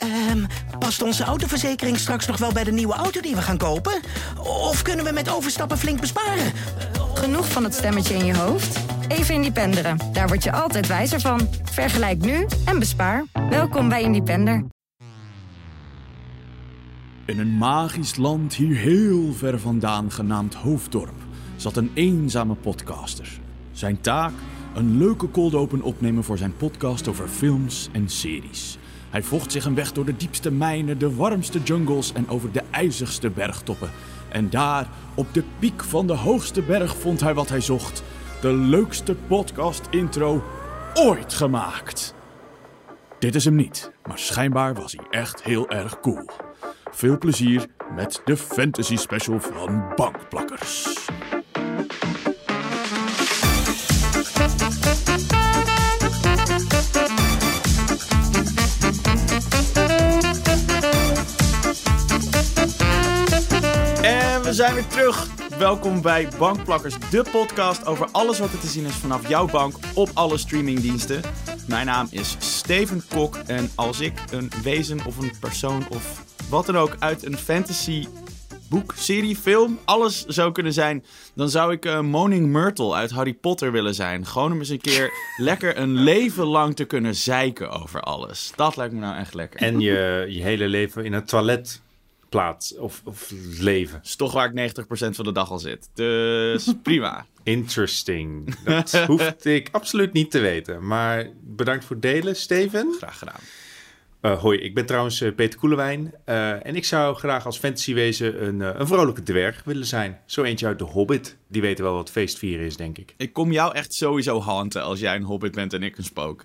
Ehm, past onze autoverzekering straks nog wel bij de nieuwe auto die we gaan kopen? Of kunnen we met overstappen flink besparen? Genoeg van het stemmetje in je hoofd? Even Independeren. Daar word je altijd wijzer van. Vergelijk nu en bespaar. Welkom bij Independer. In een magisch land hier heel ver vandaan genaamd Hoofddorp zat een eenzame podcaster. Zijn taak? Een leuke cold open opnemen voor zijn podcast over films en series. Hij vocht zich een weg door de diepste mijnen, de warmste jungles en over de ijzigste bergtoppen. En daar, op de piek van de hoogste berg, vond hij wat hij zocht: de leukste podcast-intro ooit gemaakt. Dit is hem niet, maar schijnbaar was hij echt heel erg cool. Veel plezier met de fantasy special van Bankplakkers. We zijn weer terug. Welkom bij Bankplakkers, de podcast over alles wat er te zien is vanaf jouw bank op alle streamingdiensten. Mijn naam is Steven Kok en als ik een wezen of een persoon of wat dan ook uit een fantasy boek, serie, film, alles zou kunnen zijn, dan zou ik uh, Moaning Myrtle uit Harry Potter willen zijn. Gewoon om eens een keer lekker een leven lang te kunnen zeiken over alles. Dat lijkt me nou echt lekker. En je, je hele leven in het toilet plaats of, of leven. is toch waar ik 90% van de dag al zit. Dus prima. Interesting. Dat hoefde ik absoluut niet te weten. Maar bedankt voor het delen, Steven. Graag gedaan. Uh, hoi, ik ben trouwens uh, Peter Koelewijn. Uh, en ik zou graag als fantasywezen een, een vrolijke dwerg willen zijn. Zo eentje uit de Hobbit. Die weten wel wat feestvieren is, denk ik. Ik kom jou echt sowieso hanten als jij een Hobbit bent en ik een spook.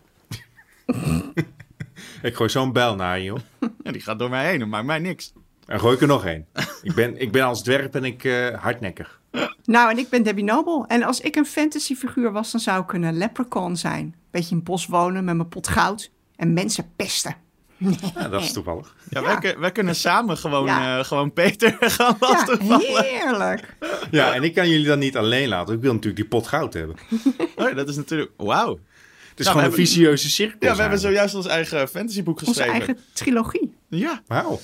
ik gooi zo'n bel naar je, joh. Ja, die gaat door mij heen, maar mij niks. En gooi ik er nog één. ik, ben, ik ben als dwerg ben ik hardnekkig. Nou, en ik ben Debbie Noble. En als ik een fantasyfiguur was, dan zou ik een leprechaun zijn. Beetje in het bos wonen met mijn pot goud en mensen pesten. Ja, dat is toevallig. Ja, ja. Wij, wij, kunnen samen gewoon, ja. uh, gewoon Peter gaan lastigvallen. Ja, heerlijk. Ja, en ik kan jullie dan niet alleen laten. Ik wil natuurlijk die pot goud hebben. Oh, dat is natuurlijk... Wauw. Het is nou, gewoon een vicieuze cirkel. Ja, we hebben zojuist ons eigen fantasyboek geschreven. Onze eigen trilogie. Ja. Wauw.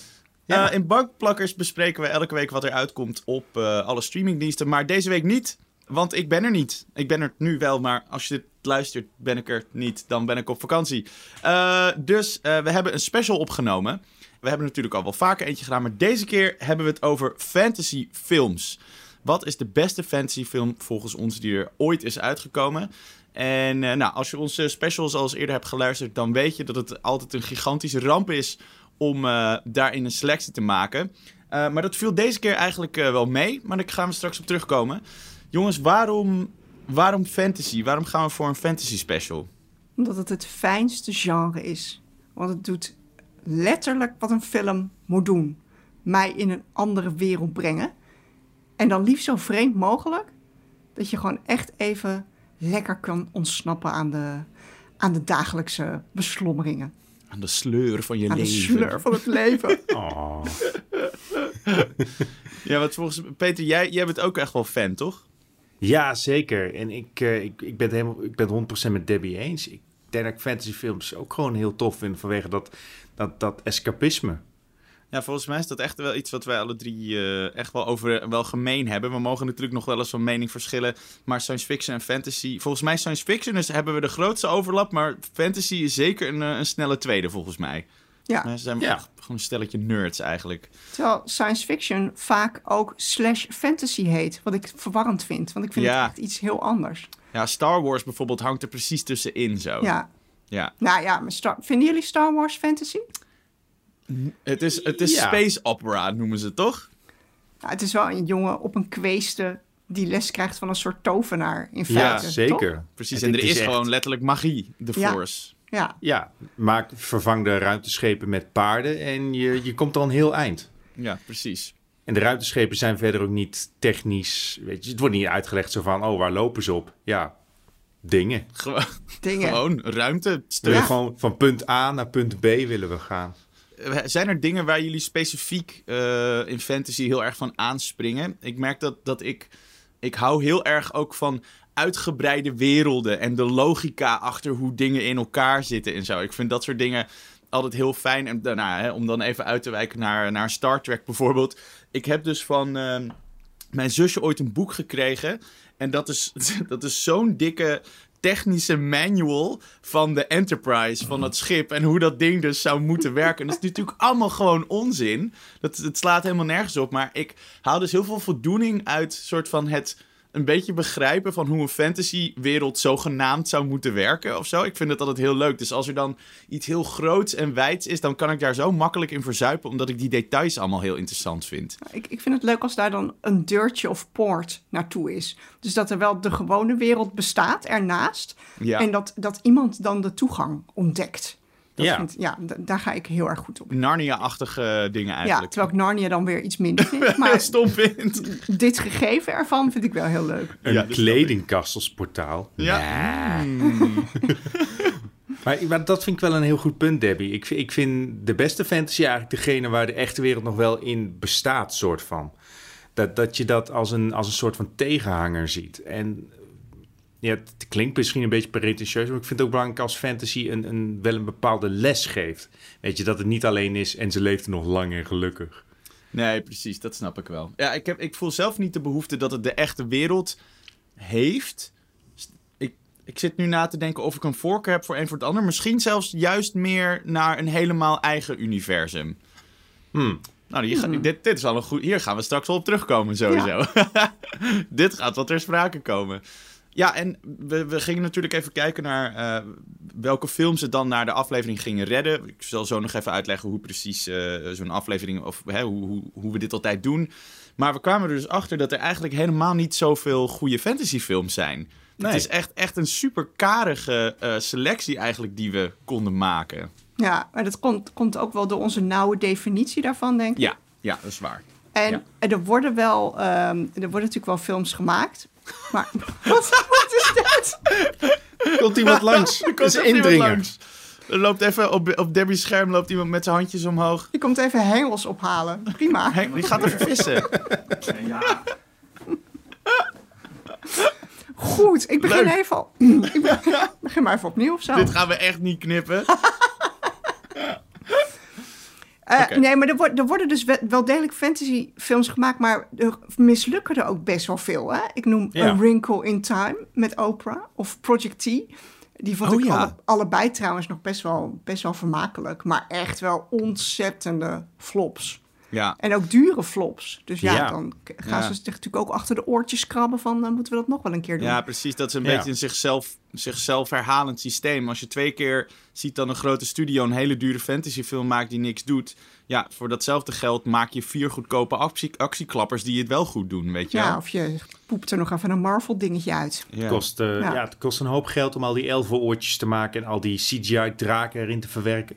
Uh, in Bankplakkers bespreken we elke week wat er uitkomt op uh, alle streamingdiensten. Maar deze week niet, want ik ben er niet. Ik ben er nu wel, maar als je dit luistert, ben ik er niet. Dan ben ik op vakantie. Uh, dus we hebben een special opgenomen. We hebben natuurlijk al wel vaker eentje gedaan, maar deze keer hebben we het over fantasy films. Wat is de beste fantasy film volgens ons die er ooit is uitgekomen? En nou, als je onze specials al eens eerder hebt geluisterd, dan weet je dat het altijd een gigantische ramp is om uh, daarin een selectie te maken. Uh, maar dat viel deze keer eigenlijk uh, wel mee. Maar daar gaan we straks op terugkomen. Jongens, waarom, waarom fantasy? Waarom gaan we voor een fantasy special? Omdat het het fijnste genre is. Want het doet letterlijk wat een film moet doen. Mij in een andere wereld brengen. En dan liefst zo vreemd mogelijk. Dat je gewoon echt even lekker kan ontsnappen aan de, aan de dagelijkse beslommeringen. Aan de sleur van je aan leven. de sleur van het leven. Oh. ja, want volgens Peter, jij, jij bent ook echt wel fan, toch? Ja, zeker. En ik, uh, ik, ik ben het helemaal, ik ben het 100% met Debbie eens. Ik denk dat ik fantasyfilms ook gewoon heel tof vind vanwege dat, dat, dat escapisme. Ja, volgens mij is dat echt wel iets wat wij alle drie uh, echt wel over wel gemeen hebben. We mogen natuurlijk nog wel eens van mening verschillen. Maar science fiction en fantasy. Volgens mij science fiction dus hebben we de grootste overlap. Maar fantasy is zeker een, een snelle tweede, volgens mij. Ja. Ze zijn Ja. echt gewoon een stelletje nerds eigenlijk. Terwijl science fiction vaak ook slash fantasy heet. Wat ik verwarrend vind. Want ik vind Ja. het echt iets heel anders. Ja, Star Wars bijvoorbeeld hangt er precies tussenin zo. Ja. Ja. Nou ja, maar Star- vinden jullie Star Wars fantasy? Het is, het is Ja. space opera, noemen ze het toch? Nou, het is wel een jongen op een kweeste die les krijgt van een soort tovenaar in Ja, feite. toch? zeker. Precies, Het en er is echt- gewoon letterlijk magie, de Ja. Force. Ja, Ja, maak, vervang de ruimteschepen met paarden en je, je komt al een heel eind. Ja, precies. En de ruimteschepen zijn verder ook niet technisch. Weet je, het wordt niet uitgelegd zo van, oh, waar lopen ze op? Ja, dingen. Gewoon, dingen. gewoon ruimte. We willen Stuff. gewoon van punt A naar punt B willen we gaan. Zijn er dingen waar jullie specifiek eh, in fantasy heel erg van aanspringen? Ik merk dat, dat ik... Ik hou heel erg ook van uitgebreide werelden en de logica achter hoe dingen in elkaar zitten en zo. Ik vind dat soort dingen altijd heel fijn. En daarna, om dan even uit te wijken naar, naar Star Trek bijvoorbeeld. Ik heb dus van ehm, mijn zusje ooit een boek gekregen. En dat is, dat is zo'n dikke technische manual van de Enterprise, van het schip. En hoe dat ding dus zou moeten werken. En dat is natuurlijk allemaal gewoon onzin. Dat, het slaat helemaal nergens op. Maar ik haal dus heel veel voldoening uit soort van het een beetje begrijpen van hoe een fantasywereld zogenaamd zou moeten werken of zo. Ik vind het altijd heel leuk. Dus als er dan iets heel groots en wijds is, dan kan ik daar zo makkelijk in verzuipen, omdat ik die details allemaal heel interessant vind. Ik, ik vind het leuk als daar dan een deurtje of poort naartoe is. Dus dat er wel de gewone wereld bestaat ernaast. Ja. En dat, dat iemand dan de toegang ontdekt. Dat Ja. vind- ja, d- daar ga ik heel erg goed op. Narnia-achtige dingen Ja, eigenlijk. terwijl ik Narnia dan weer iets minder vind. Maar stom vind. dit gegeven ervan vind ik wel heel leuk. Een Ja, kledingkast als portaal. Ja. Maar, maar dat vind ik wel een heel goed punt, Debbie. Ik, vind- ik vind de beste fantasy eigenlijk degene waar de echte wereld nog wel in bestaat, soort van. Dat, dat je dat als een, als een soort van tegenhanger ziet. En ja, het klinkt misschien een beetje pretentieus, maar ik vind het ook belangrijk als fantasy een, een, wel een bepaalde les geeft. Weet je, dat het niet alleen is en ze leeft nog lang en gelukkig. Nee, precies, dat snap ik wel. Ja, ik, heb, ik voel zelf niet de behoefte dat het de echte wereld heeft. Ik, ik zit nu na te denken of ik een voorkeur heb voor een voor het ander. Misschien zelfs juist meer naar een helemaal eigen universum. Hmm. Nou, hier, ga- dit, dit is al een goed. Hier gaan we straks wel op terugkomen, sowieso. dit gaat wel ter sprake komen. Ja, en we, we gingen natuurlijk even kijken naar eh, welke films het dan naar de aflevering gingen redden. Ik zal zo nog even uitleggen hoe precies eh, zo'n aflevering, of hè, hoe, hoe, hoe we dit altijd doen. Maar we kwamen er dus achter dat er eigenlijk helemaal niet zoveel goede fantasyfilms zijn. Nee. Het is echt, echt een super karige eh, selectie eigenlijk die we konden maken. Ja, maar dat komt, komt ook wel door onze nauwe definitie daarvan, denk ik. Ja, ja, dat is waar. En Ja. er worden wel, ehm, er worden natuurlijk wel films gemaakt. Maar wat, wat is dit? Komt iemand langs? Er komt is indringer. langs. Er loopt even op, op Debbie's scherm loopt iemand met zijn handjes omhoog. Je komt even hengels ophalen. Prima. Die gaat even vissen. Goed, ik begin Leuk. even al. Ik be- begin maar even opnieuw of zo. Dit gaan we echt niet knippen. Eh. Nee, maar er, wordt- er worden dus wel, wel degelijk fantasyfilms gemaakt, maar er mislukken er ook best wel veel. Hè? Ik noem Ja. A Wrinkle in Time met Oprah of Project T. Die vond Oh, ik ja. alle- allebei trouwens nog best wel, best wel vermakelijk, maar echt wel ontzettende flops. Ja, En ook dure flops. Dus ja, Ja. dan gaan Ja. ze zich natuurlijk ook achter de oortjes krabben van... dan moeten we dat nog wel een keer doen. ja precies. Dat is een Ja. beetje een zichzelf, zichzelf herhalend systeem. Als je twee keer ziet dat een grote studio een hele dure fantasyfilm maakt die niks doet. Ja, voor datzelfde geld maak je vier goedkope actie, actieklappers die het wel goed doen, weet je Ja, wel? of je poept er nog even een Marvel-dingetje uit. Ja. Kost, eh, Ja. ja. het kost een hoop geld om al die elfenoortjes te maken en al die CGI-draken erin te verwerken.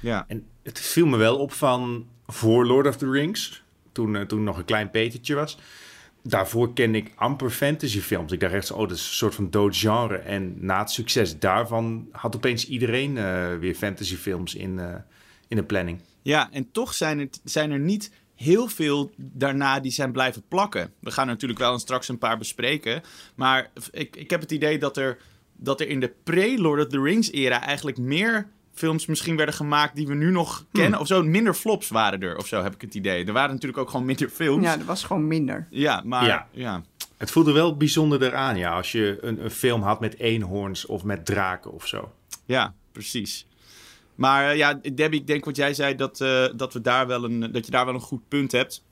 Ja. En het viel me wel op van voor Lord of the Rings, toen, eh, toen nog een klein petertje was. Daarvoor kende ik amper fantasyfilms. Ik dacht echt oh, dat is een soort van dood genre. En na het succes daarvan had opeens iedereen eh, weer fantasyfilms in, eh, in de planning. Ja, en toch zijn er, zijn er niet heel veel daarna die zijn blijven plakken. We gaan natuurlijk wel straks een paar bespreken. Maar ik, ik heb het idee dat er, dat er in de pre-Lord of the Rings-era eigenlijk meer films misschien werden gemaakt die we nu nog kennen. Of zo, minder flops waren er, of zo heb ik het idee. Er waren natuurlijk ook gewoon minder films. Ja, Ja, dat was gewoon minder. maar ja. Ja. Het voelde wel bijzonder aan, ja, als je een, een film had met eenhoorns of met draken of zo. Ja, precies. Maar eh, ja, Debbie, ik denk wat jij zei, dat, eh, dat, we daar wel een, dat je daar wel een goed punt hebt.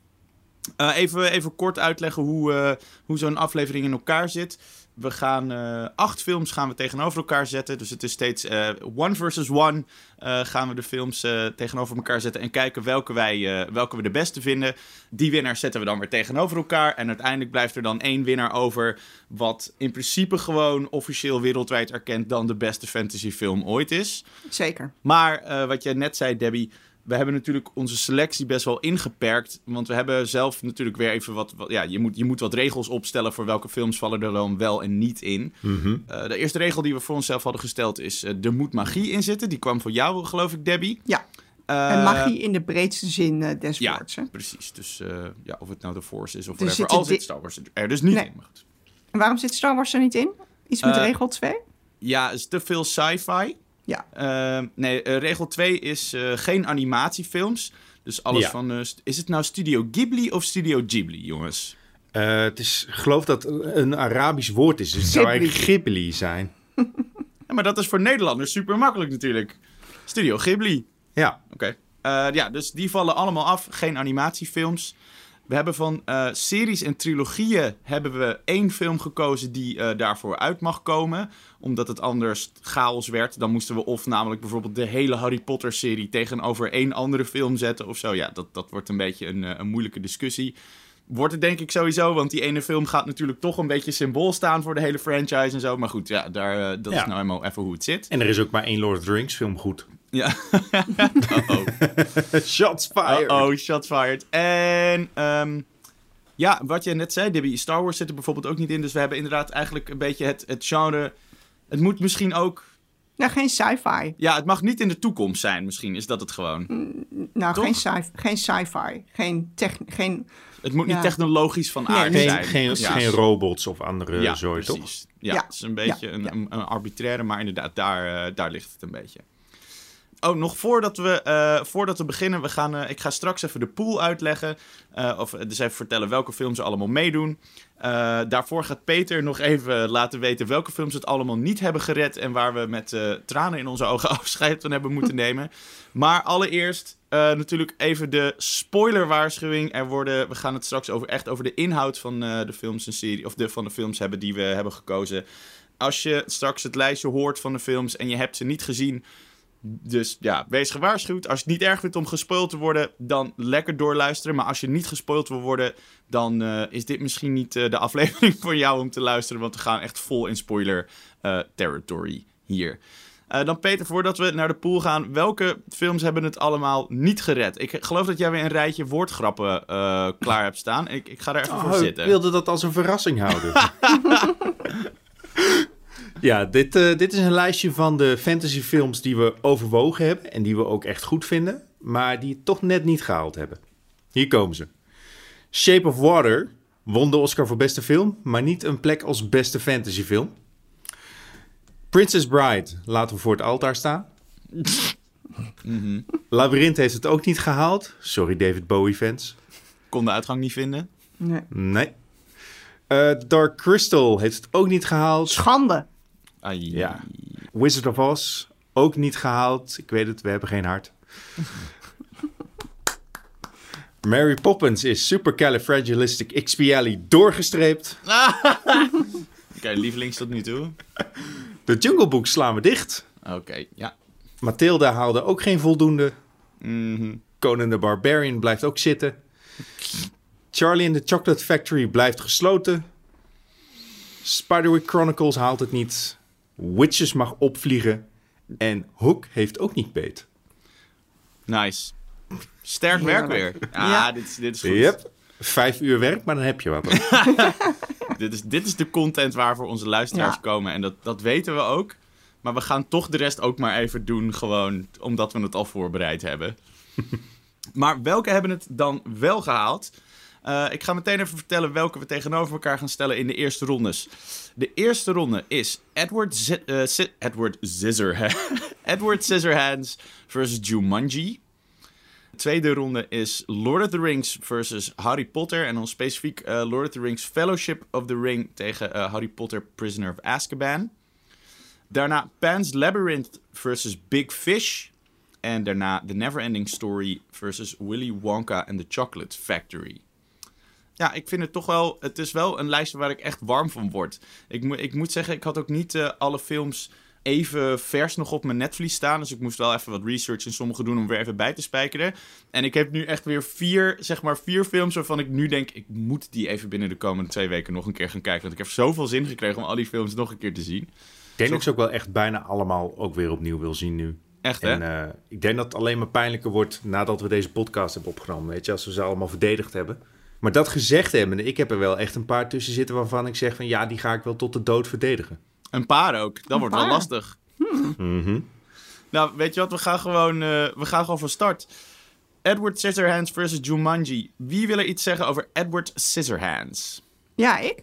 Eh, even, even kort uitleggen hoe, eh, hoe zo'n aflevering in elkaar zit. We gaan eh, acht films gaan we tegenover elkaar zetten. Dus het is steeds eh, one versus one. eh, gaan we de films tegenover elkaar zetten en kijken welke, wij, welke we de beste vinden. Die winnaars zetten we dan weer tegenover elkaar. En uiteindelijk blijft er dan één winnaar over. Wat in principe gewoon officieel wereldwijd erkend dan de beste fantasyfilm ooit is. Zeker. Maar wat jij net zei, Debbie. We hebben natuurlijk onze selectie best wel ingeperkt. Want we hebben zelf natuurlijk weer even wat. wat- ja, je moet, je moet wat regels opstellen voor welke films vallen er dan wel en niet in. Eh, de eerste regel die we voor onszelf hadden gesteld is: eh, er moet magie in zitten. Die kwam voor jou, geloof ik, Debbie. Ja, Eh, en magie in de breedste zin eh, des Ja, woords. precies. Dus eh, ja, of het nou de Force is of Er whatever. Al zit Star Wars er dus niet Nee. in. Maar goed. En waarom zit Star Wars er niet in? Iets met regel 2? Ja, het is te veel sci-fi. Ja. Ehm, nee, eh, regel 2 is eh, geen animatiefilms. Dus alles Ja. van... eh, is het nou Studio Ghibli of Studio Ghibli, jongens? Eh, het is, ik geloof dat het een Arabisch woord is. Dus het zou eigenlijk Ghibli zijn. Ja, maar dat is voor Nederlanders super makkelijk natuurlijk. Studio Ghibli. Ja. Oké. Eh, ja, dus die vallen allemaal af. Geen animatiefilms. We hebben van eh, series en trilogieën hebben we één film gekozen die eh, daarvoor uit mag komen. Omdat het anders chaos werd. Dan moesten we of namelijk bijvoorbeeld de hele Harry Potter serie tegenover één andere film zetten of zo. Ja, dat, dat wordt een beetje een, eh, een moeilijke discussie. Wordt het denk ik sowieso, want die ene film gaat natuurlijk toch een beetje symbool staan voor de hele franchise en zo. Maar goed, ja, daar, dat Ja. is nou eenmaal even hoe het zit. En er is ook maar één Lord of the Rings film goed. Ja. oh. Shots fired. Oh, oh, shots fired. En ehm, ja, wat je net zei, Debbie, Star Wars zit er bijvoorbeeld ook niet in. Dus we hebben inderdaad eigenlijk een beetje het, het genre... Het moet misschien ook... Nou, geen sci-fi. Ja, het mag niet in de toekomst zijn, misschien. Is dat het gewoon. Nou, Toch? geen sci- geen sci-fi. Geen, geen... Het moet Ja. niet technologisch van aard nee. Zijn. geen, Ja. geen robots of andere Ja, zooi, toch? precies. Ja, Ja. het is een beetje Ja, Een, ja. Een, een arbitraire, maar inderdaad, daar, eh, daar ligt het een beetje. Oh, nog voordat we, eh, voordat we beginnen, we gaan, eh, ik ga straks even de pool uitleggen. eh, of dus even vertellen welke films er allemaal meedoen. Daarvoor gaat Peter nog even laten weten welke films het allemaal niet hebben gered. En waar we met tranen in onze ogen afscheid van hebben moeten nemen. Maar allereerst natuurlijk even de spoilerwaarschuwing. Er worden, we gaan het straks over, echt over de inhoud van de films en serie, of de, van de films hebben die we hebben gekozen. Als je straks het lijstje hoort van de films en je hebt ze niet gezien, dus ja, wees gewaarschuwd. Als je het niet erg vindt om gespoild te worden, dan lekker doorluisteren. Maar als je niet gespoild wil worden, dan eh, is dit misschien niet eh, de aflevering voor jou om te luisteren. Want we gaan echt vol in spoiler eh, territory hier. Dan Peter, voordat we naar de pool gaan, welke films hebben het allemaal niet gered? Ik geloof dat jij weer een rijtje woordgrappen klaar hebt staan. Ik, ik ga er even voor Oh, ik zitten. wilde dat als een verrassing houden. ja, dit, eh, dit is een lijstje van de fantasyfilms die we overwogen hebben en die we ook echt goed vinden, maar die het toch net niet gehaald hebben. Hier komen ze. Shape of Water won de Oscar voor beste film, maar niet een plek als beste fantasyfilm. Princess Bride laten we voor het altaar staan. Labyrinth heeft het ook niet gehaald. Sorry David Bowie fans. Kon de uitgang niet vinden. Nee. Nee. Eh, Dark Crystal heeft het ook niet gehaald. Schande. Ai. Ja. Wizard of Oz ook niet gehaald. Ik weet het, we hebben geen hart. Mary Poppins is supercalifragilisticexpiali doorgestreept. Oké, lievelings tot nu toe. De Jungle Book slaan we dicht. Oké, ja. Mathilda haalde ook geen voldoende. Mhm. Conan the Barbarian blijft ook zitten. Charlie and the Chocolate Factory blijft gesloten. Spiderwick Chronicles haalt het niet. Witches mag opvliegen. En Hook heeft ook niet beet. Nice. Sterk werk weer. Heerlijk. Ja, Ja. Dit, is, dit is goed. Yep. Vijf uur werk, maar dan heb je wat. Dit, is, dit is de content waarvoor onze luisteraars Ja. komen. En dat, dat weten we ook. Maar we gaan toch de rest ook maar even doen. Gewoon omdat we het al voorbereid hebben. maar welke hebben het dan wel gehaald? Eh, ik ga meteen even vertellen welke we tegenover elkaar gaan stellen in de eerste rondes. De eerste ronde is Edward, Z Si- Edward Edward Scissorhands versus Jumanji. De tweede ronde is Lord of the Rings versus Harry Potter. En dan specifiek eh, Lord of the Rings Fellowship of the Ring tegen Harry Potter Prisoner of Azkaban. Daarna Pan's Labyrinth versus Big Fish. En daarna The Neverending Story versus Willy Wonka and the Chocolate Factory. Ja, ik vind het toch wel... Het is wel een lijstje waar ik echt warm van word. Ik, moet ik moet zeggen, ik had ook niet eh, alle films even vers nog op mijn netvlies staan. Dus ik moest wel even wat research in sommige doen om weer even bij te spijkeren. En ik heb nu echt weer vier, zeg maar vier films waarvan ik nu denk... ik moet die even binnen de komende twee weken nog een keer gaan kijken. Want ik heb zoveel zin gekregen om al die films nog een keer te zien. Ik denk dat ik ze ook wel echt bijna allemaal ook weer opnieuw wil zien nu. Echt, hè? En eh, ik denk dat het alleen maar pijnlijker wordt nadat we deze podcast hebben opgenomen. Weet je, als we ze allemaal verdedigd hebben. Maar dat gezegd hebben, ik heb er wel echt een paar tussen zitten waarvan ik zeg van ja, die ga ik wel tot de dood verdedigen. Een paar ook. Dat wordt wel lastig. Mhm. Nou, weet je wat? We gaan gewoon, eh, we gaan gewoon van start. Edward Scissorhands versus Jumanji. Wie wil er iets zeggen over Edward Scissorhands? Ja, ik.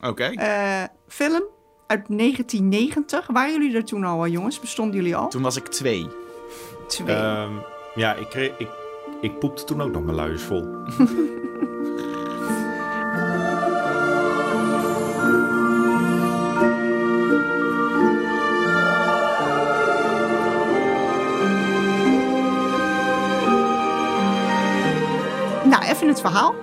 Oké. Eh, film. uit 1990. Waren jullie er toen al, eh, jongens? Bestonden jullie al? Toen was ik twee. Twee. Ehm, ja, ik, kreeg, ik, ik poepte toen ook nog mijn luiers vol. even het verhaal.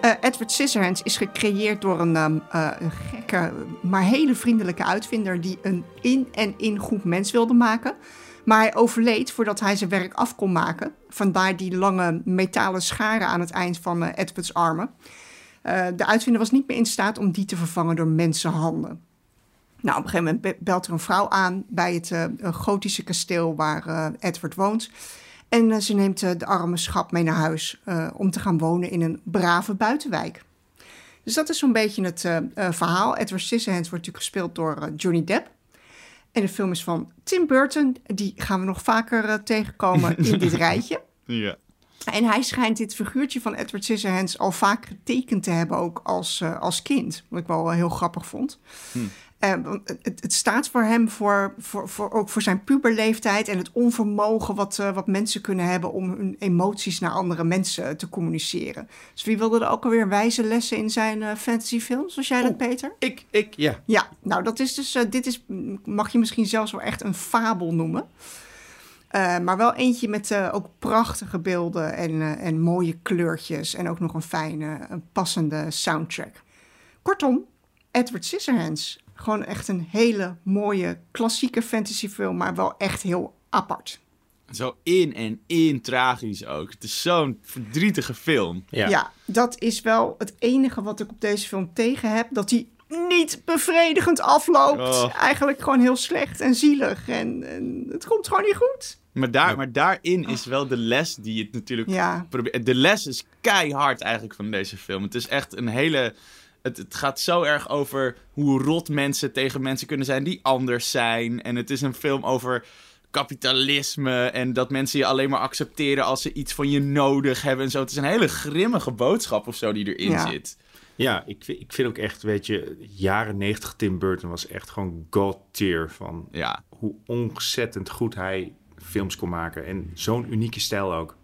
Eh, Edward Scissorhands is gecreëerd door een, ehm, eh, een gekke, maar hele vriendelijke uitvinder die een in en in goed mens wilde maken. Maar hij overleed voordat hij zijn werk af kon maken. Vandaar die lange metalen scharen aan het eind van eh, Edwards armen. De uitvinder was niet meer in staat om die te vervangen door mensenhanden. Nou, op een gegeven moment be- belt er een vrouw aan bij het gotische kasteel waar Edward woont. En eh, ze neemt eh, de arme schap mee naar huis eh, om te gaan wonen in een brave buitenwijk. Dus dat is zo'n beetje het verhaal. Edward Scissorhands wordt natuurlijk gespeeld door Johnny Depp. En de film is van Tim Burton. Die gaan we nog vaker tegenkomen in dit rijtje. Ja. En hij schijnt dit figuurtje van Edward Scissorhands al vaak getekend te hebben, ook als, als kind. Wat ik wel heel grappig vond. Eh, want het, het staat voor hem voor, voor, voor, ook voor zijn puberleeftijd en het onvermogen wat, eh, wat mensen kunnen hebben om hun emoties naar andere mensen te communiceren. Dus wie wilde er ook alweer wijze lessen in zijn eh, fantasyfilms? Was jij dat, Peter? Ik, ik, ja. Ja, nou dat is dus, eh, dit is, mag je misschien zelfs wel echt een fabel noemen. Eh, maar wel eentje met eh, ook prachtige beelden en, eh, en mooie kleurtjes. En ook nog een fijne, een passende soundtrack. Kortom, Edward Scissorhands. Gewoon echt een hele mooie klassieke fantasyfilm, maar wel echt heel apart. Zo in en in tragisch ook. Het is zo'n verdrietige film. Ja. Ja. dat is wel het enige wat ik op deze film tegen heb. Dat hij niet bevredigend afloopt. Oh. Eigenlijk gewoon heel slecht en zielig. En, en het komt gewoon niet goed. Maar, daar, maar daarin is wel de les die het natuurlijk Ja. probeert. De les is keihard eigenlijk van deze film. Het is echt een hele. Het, het gaat zo erg over hoe rot mensen tegen mensen kunnen zijn die anders zijn. En het is een film over kapitalisme en dat mensen je alleen maar accepteren als ze iets van je nodig hebben en zo. Het is een hele grimmige boodschap of zo die erin Ja. zit. Ja, ik, vind- ik vind ook echt, weet je, jaren 90 Tim Burton was echt gewoon god tier van Ja, hoe ontzettend goed hij films kon maken. En zo'n unieke stijl ook.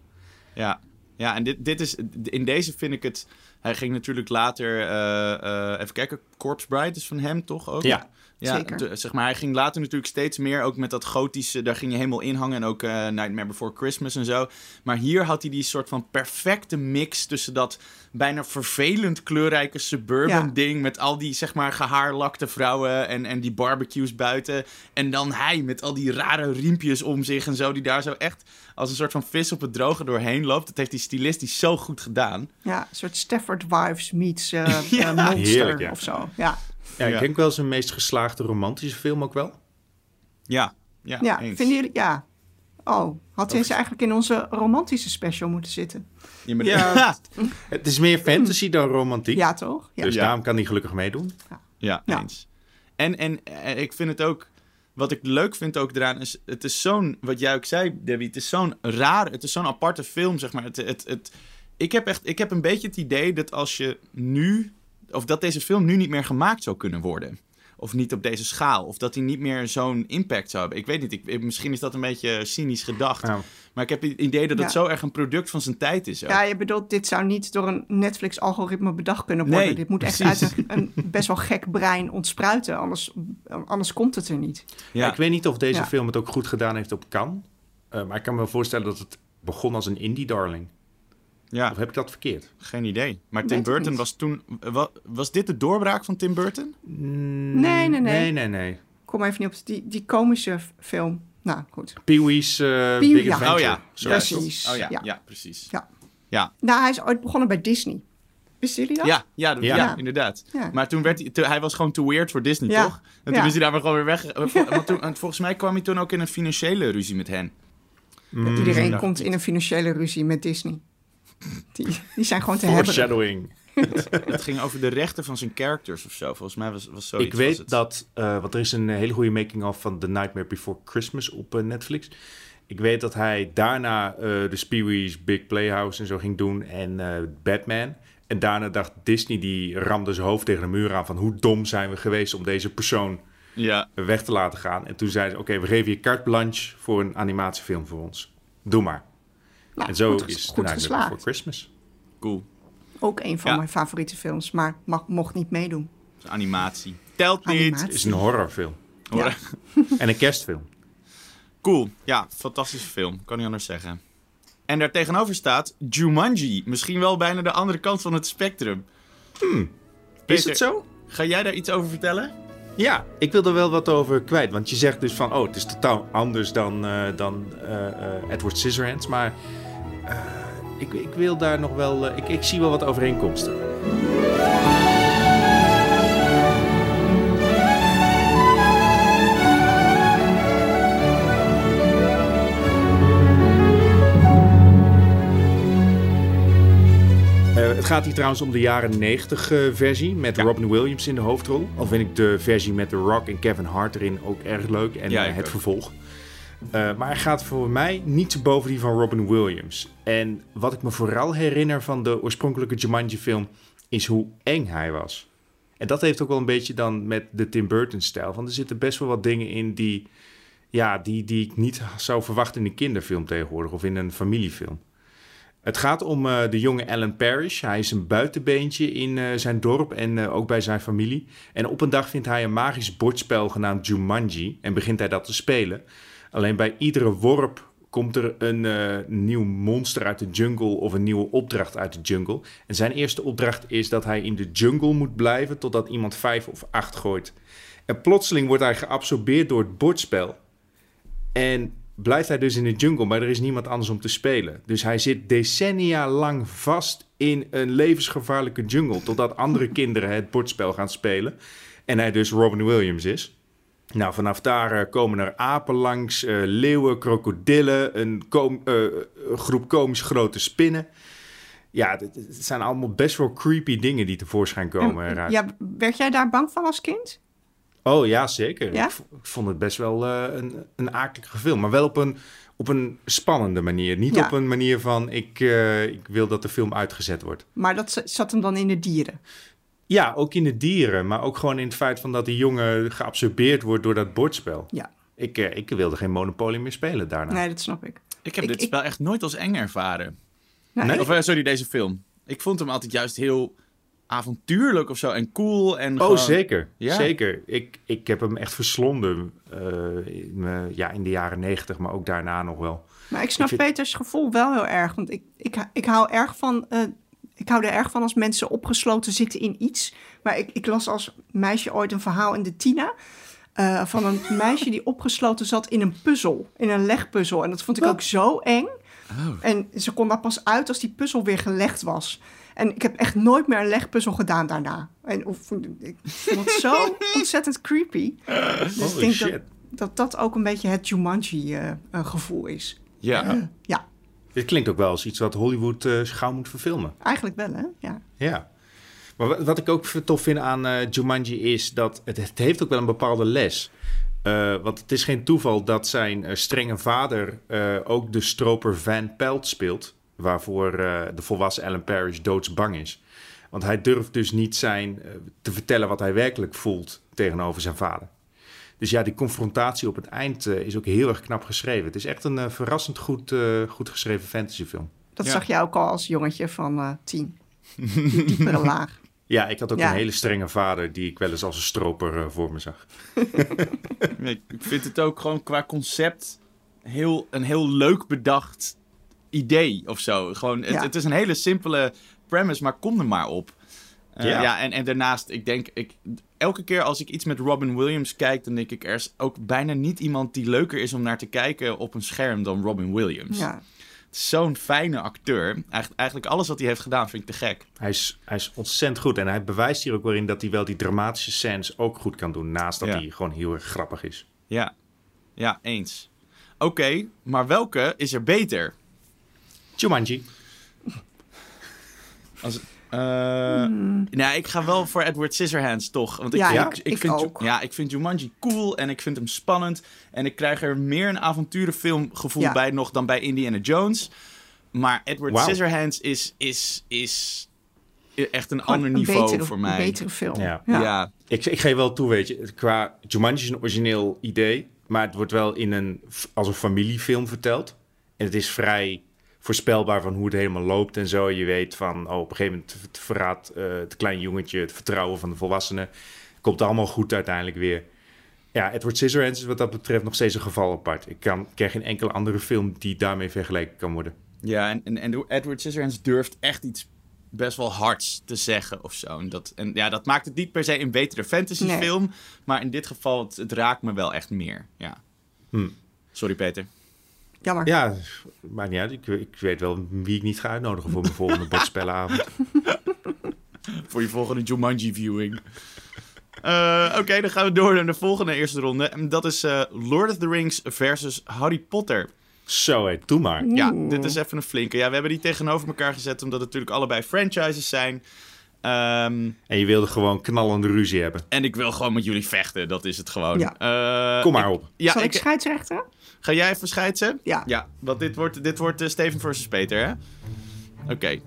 Ja, ja en dit, dit is, in deze vind ik het. Hij ging natuurlijk later, eh, eh, even kijken, Corpse Bride is van hem toch ook? Ja. Ja zeg maar, hij ging later natuurlijk steeds meer ook met dat gotische, daar ging je helemaal in hangen. En ook eh, Nightmare Before Christmas en zo. Maar hier had hij die soort van perfecte mix tussen dat bijna vervelend kleurrijke suburban Ja. ding. Met al die, zeg maar, gehaarlakte vrouwen en, en die barbecues buiten. En dan hij met al die rare riempjes om zich en zo. Die daar zo echt als een soort van vis op het droge doorheen loopt. Dat heeft die stilistisch zo goed gedaan. Ja, een soort Stafford Wives meets eh, Ja. eh, Monster Heerlijk, ja. of zo. Ja, Ja, ik Ja. denk wel zijn meest geslaagde romantische film ook wel. Ja, ja, ja eens. vinden jullie? Ja. Oh, had deze eigenlijk in onze romantische special moeten zitten? Ja, maar- Ja. Het is meer fantasy dan romantiek. Ja, toch? Ja. Dus Ja. daarom kan hij gelukkig meedoen. Ja, Ja. eens. En, en eh, ik vind het ook... Wat ik leuk vind ook eraan is... Het is zo'n... Wat jij ook zei, Debbie. Het is zo'n raar... Het is zo'n aparte film, zeg maar. Het, het, het, ik, heb echt, ik heb een beetje het idee dat als je nu... Of dat deze film nu niet meer gemaakt zou kunnen worden. Of niet op deze schaal. Of dat hij niet meer zo'n impact zou hebben. Ik weet niet. Ik, misschien is dat een beetje cynisch gedacht. Maar ik heb het idee dat het Ja. zo erg een product van zijn tijd is. ook. Ja, je bedoelt, dit zou niet door een Netflix-algoritme bedacht kunnen worden. Nee, dit moet echt uit een, een best wel gek brein ontspruiten. Anders, anders komt het er niet. Ja. Ik weet niet of deze Ja. film het ook goed gedaan heeft op Cannes. Eh, maar ik kan me wel voorstellen dat het begon als een indie-darling. Ja. Of heb ik dat verkeerd? Geen idee. Maar Tim Burton was toen... wa- Was dit de doorbraak van Tim Burton? Nee, nee, nee. Nee, nee, nee. Kom even niet op die, die komische film. Nou, goed. Pee-wee's eh, Big ja. Adventure. Oh ja. Precies. Oh ja, ja. Ja. precies. Ja. Ja. Nou, hij is ooit begonnen bij Disney. Wisten jullie dat? Ja, ja, dat- Ja. ja, inderdaad. Ja. Maar toen werd hij, te- hij was gewoon te weird voor Disney, Ja. toch? En toen Ja. is hij daar maar gewoon weer weg. eh, Want toen, en volgens mij kwam hij toen ook in een financiële ruzie met hen. Mm, Iedereen komt in een financiële ruzie met Disney. Die, die zijn gewoon te hebben. Foreshadowing. Het ging over de rechten van zijn characters of zo. Volgens mij was, was zoiets. Ik was weet het. dat, eh, want er is een hele goede making-of van The Nightmare Before Christmas op eh, Netflix. Ik weet dat hij daarna eh, de Speewee's Big Playhouse en zo ging doen en eh, Batman. En daarna dacht Disney, die ramde zijn hoofd tegen de muur aan van hoe dom zijn we geweest om deze persoon Ja. weg te laten gaan. En toen zeiden ze, oké, we geven je carte blanche voor een animatiefilm voor ons. Doe maar. Nou, en zo goed, is goed geslaagd. Before Christmas. Cool. Ook een van Ja. mijn favoriete films, maar mag, mocht niet meedoen. Dus animatie. Telt niet. Animatie. Het is een horrorfilm. Hoor. Ja. En een kerstfilm. Cool. Ja, fantastische film. Kan niet anders zeggen. En daar tegenover staat Jumanji. Misschien wel bijna de andere kant van het spectrum. Is Peter, het zo? Ga jij daar iets over vertellen? Ja, ik wil er wel wat over kwijt. Want je zegt dus van, oh, het is totaal anders dan, eh, dan eh, eh, Edward Scissorhands. Maar ik, ik wil daar nog wel... eh, ik, ik zie wel wat overeenkomsten. Eh, het gaat hier trouwens om de jaren 90 eh, versie met Ja. Robin Williams in de hoofdrol. Al vind ik de versie met The Rock en Kevin Hart erin ook erg leuk. En Ja, eh, het ook. vervolg. Eh, maar hij gaat voor mij niet boven die van Robin Williams. En wat ik me vooral herinner van de oorspronkelijke Jumanji-film... is hoe eng hij was. En dat heeft ook wel een beetje dan met de Tim Burton-stijl. Want er zitten best wel wat dingen in die, ja, die, die ik niet zou verwachten in een kinderfilm tegenwoordig... of in een familiefilm. Het gaat om eh, de jonge Alan Parrish. Hij is een buitenbeentje in eh, zijn dorp en ook bij zijn familie. En op een dag vindt hij een magisch bordspel genaamd Jumanji en begint hij dat te spelen. Alleen bij iedere worp komt er een eh, nieuw monster uit de jungle of een nieuwe opdracht uit de jungle. En zijn eerste opdracht is dat hij in de jungle moet blijven totdat iemand vijf of acht gooit. En plotseling wordt hij geabsorbeerd door het bordspel. En blijft hij dus in de jungle, maar er is niemand anders om te spelen. Dus hij zit decennia lang vast in een levensgevaarlijke jungle... totdat andere kinderen het bordspel gaan spelen. En hij dus Robin Williams is. Nou, vanaf daar eh, komen er apen langs, eh, leeuwen, krokodillen... Een, kom- eh, een groep komisch grote spinnen. Ja, het zijn allemaal best wel creepy dingen die tevoorschijn komen En, ja, werd jij daar bang van als kind? Oh ja, zeker. Ja? Ik, vond het best wel een, een akelige film. Maar wel op een, op een spannende manier. Niet Ja. op een manier van ik, ik wil dat de film uitgezet wordt. Maar dat zat hem dan in de dieren. Ja, ook in de dieren. Maar ook gewoon in het feit van dat die jongen geabsorbeerd wordt door dat bordspel. Ja, Ik, eh, ik wilde geen Monopoly meer spelen daarna. nee, dat snap ik. Ik heb Ik- dit ik- spel echt nooit als eng ervaren. Nee? Of eh, sorry, deze film. Ik vond hem altijd juist heel avontuurlijk of zo. En cool. En Oh, gewoon- zeker. Ja. Zeker. Ik, ik heb hem echt verslonden. eh, in, mijn- ja, in de jaren negentig, maar ook daarna nog wel. Maar ik snap Ik vind- Peters gevoel wel heel erg. Want ik, ik, ik hou erg van. eh, ik hou er erg van als mensen opgesloten zitten in iets. Maar ik, ik las als meisje ooit een verhaal in de Tina. eh, van een meisje die opgesloten zat in een puzzel. In een legpuzzel. En dat vond ik ook zo eng. Oh. En ze kon daar pas uit als die puzzel weer gelegd was. En ik heb echt nooit meer een legpuzzel gedaan daarna. En of, ik vond het zo ontzettend creepy. Dus ik denk shit. dat, dat dat ook een beetje het Jumanji-gevoel is. Ja. Ja, Dit klinkt ook wel als iets wat Hollywood eh, gauw moet verfilmen. eigenlijk wel, hè? Ja. Ja. Maar wat, wat ik ook tof vind aan eh, Jumanji is dat het, het heeft ook wel een bepaalde les. Eh, want het is geen toeval dat zijn strenge vader ook de stroper Van Pelt speelt. Waarvoor de volwassen Alan Parrish doodsbang is. Want hij durft dus niet zijn, te vertellen wat hij werkelijk voelt tegenover zijn vader. Dus ja, die confrontatie op het eind eh, is ook heel erg knap geschreven. Het is echt een eh, verrassend goed, eh, goed geschreven fantasyfilm. Dat Ja. zag je ook al als jongetje van eh, tien. Die diepere laag. Ja, ik had ook Ja. een hele strenge vader die ik wel eens als een stroper voor me zag. Ik vind het ook gewoon qua concept heel, een heel leuk bedacht idee of zo. Gewoon, het, Ja. het is een hele simpele premise, maar kom er maar op. Eh, Ja. ja. en, en daarnaast, ik denk, ik, elke keer als ik iets met Robin Williams kijk, dan denk ik, er is ook bijna niet iemand die leuker is om naar te kijken op een scherm dan Robin Williams. Ja. Zo'n fijne acteur. Eigenlijk, eigenlijk alles wat hij heeft gedaan vind ik te gek. Hij is, hij is ontzettend goed en hij bewijst hier ook wel in dat hij wel die dramatische scènes ook goed kan doen. Naast dat Ja. hij gewoon heel erg grappig is. Ja, ja eens. Oké, maar welke is er beter? Jumanji. Als, eh, Nou, ik ga wel voor Edward Scissorhands toch. Want ik, Ja, ik, ik- ik vind, ook. Ja, ik vind Jumanji cool en ik vind hem spannend. En ik krijg er meer een avonturenfilmgevoel Ja. bij nog dan bij Indiana Jones. Maar Edward. Scissorhands is, is, is echt een Gewoon ander een niveau betere, voor een mij. betere film. Ja. Ja. Ik, ik geef wel toe, weet je, qua Jumanji is een origineel idee, maar het wordt wel in een, als een familiefilm verteld. En het is vrij voorspelbaar van hoe het helemaal loopt en zo. Je weet van, oh, op een gegeven moment verraadt eh, het kleine jongetje het vertrouwen van de volwassenen. Komt allemaal goed uiteindelijk weer. Ja, Edward Scissorhands is wat dat betreft nog steeds een geval apart. Ik kan, ik ken geen enkele andere film die daarmee vergeleken kan worden. Ja, en, en, en Edward Scissorhands durft echt iets best wel hards te zeggen of zo. En dat, en ja, dat maakt het niet per se een betere fantasy Nee. film. Maar in dit geval, het, het raakt me wel echt meer. Ja. Hm. Sorry, Peter. Jammer. Ja, maakt niet uit. Ik, ik weet wel wie ik niet ga uitnodigen voor mijn volgende bordspellenavond. Voor je volgende Jumanji viewing. Eh, Oké, dan gaan we door naar de volgende eerste ronde. En dat is eh, Lord of the Rings versus Harry Potter. Zo, hé, doe maar. Ja, dit is even een flinke. Ja, we hebben die tegenover elkaar gezet omdat het natuurlijk allebei franchises zijn. Ehm, En je wilde gewoon knallende ruzie hebben. en ik wil gewoon met jullie vechten, dat is het gewoon. Ja. Eh, Kom maar ik- op. Ja, Zal ik, ik, scheidsrechter? Ga jij even scheidsen? Ja. Ja, want dit wordt, dit wordt eh, Steven versus Peter, hè? Oké.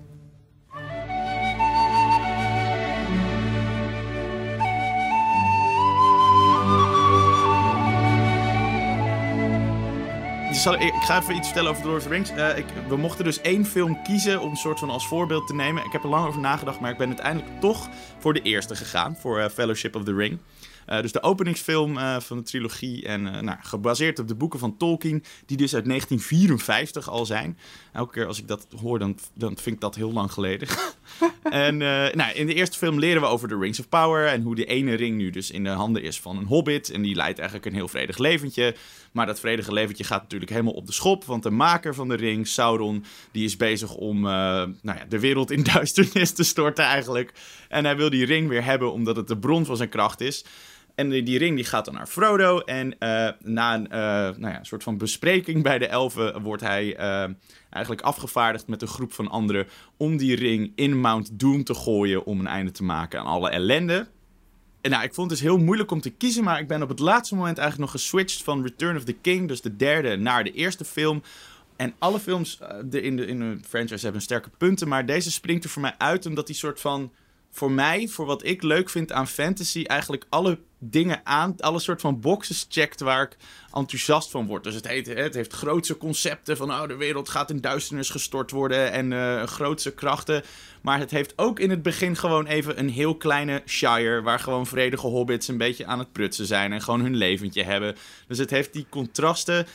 Dus ik ga even iets vertellen over The Lord of the Rings. Eh, ik, we mochten dus één film kiezen om een soort van als voorbeeld te nemen. Ik heb er lang over nagedacht, maar ik ben uiteindelijk toch voor de eerste gegaan. Voor eh, Fellowship of the Ring. Eh, dus de openingsfilm eh, van de trilogie. En eh, nou, gebaseerd op de boeken van Tolkien. Die dus uit 1954 al zijn. Elke keer als ik dat hoor, dan, dan vind ik dat heel lang geleden. en nou, in de eerste film leren we over de Rings of Power. En hoe de ene ring nu dus in de handen is van een hobbit. En die leidt eigenlijk een heel vredig leventje. Maar dat vredige leventje gaat natuurlijk helemaal op de schop. Want de maker van de ring, Sauron, die is bezig om nou ja, de wereld in duisternis te storten eigenlijk. En hij wil die ring weer hebben omdat het de bron van zijn kracht is. En die, ring die gaat dan naar Frodo. En eh, na een eh, nou ja, soort van bespreking bij de elfen wordt hij eh, eigenlijk afgevaardigd met een groep van anderen om die ring in Mount Doom te gooien om een einde te maken aan alle ellende. En nou, ik vond het dus heel moeilijk om te kiezen, maar ik ben op het laatste moment eigenlijk nog geswitcht van Return of the King, dus de derde, naar de eerste film. En alle films in, de, in de franchise hebben sterke punten, maar deze springt er voor mij uit omdat die soort van, voor mij, voor wat ik leuk vind aan fantasy, eigenlijk alle dingen aan, alle soort van boxes checkt waar ik enthousiast van word. Dus het, heet, het heeft grootse concepten van, oh, de wereld gaat in duisternis gestort worden en eh grootse krachten. Maar het heeft ook in het begin gewoon even een heel kleine Shire. Waar gewoon vredige hobbits een beetje aan het prutsen zijn. En gewoon hun leventje hebben. Dus het heeft die contrasten.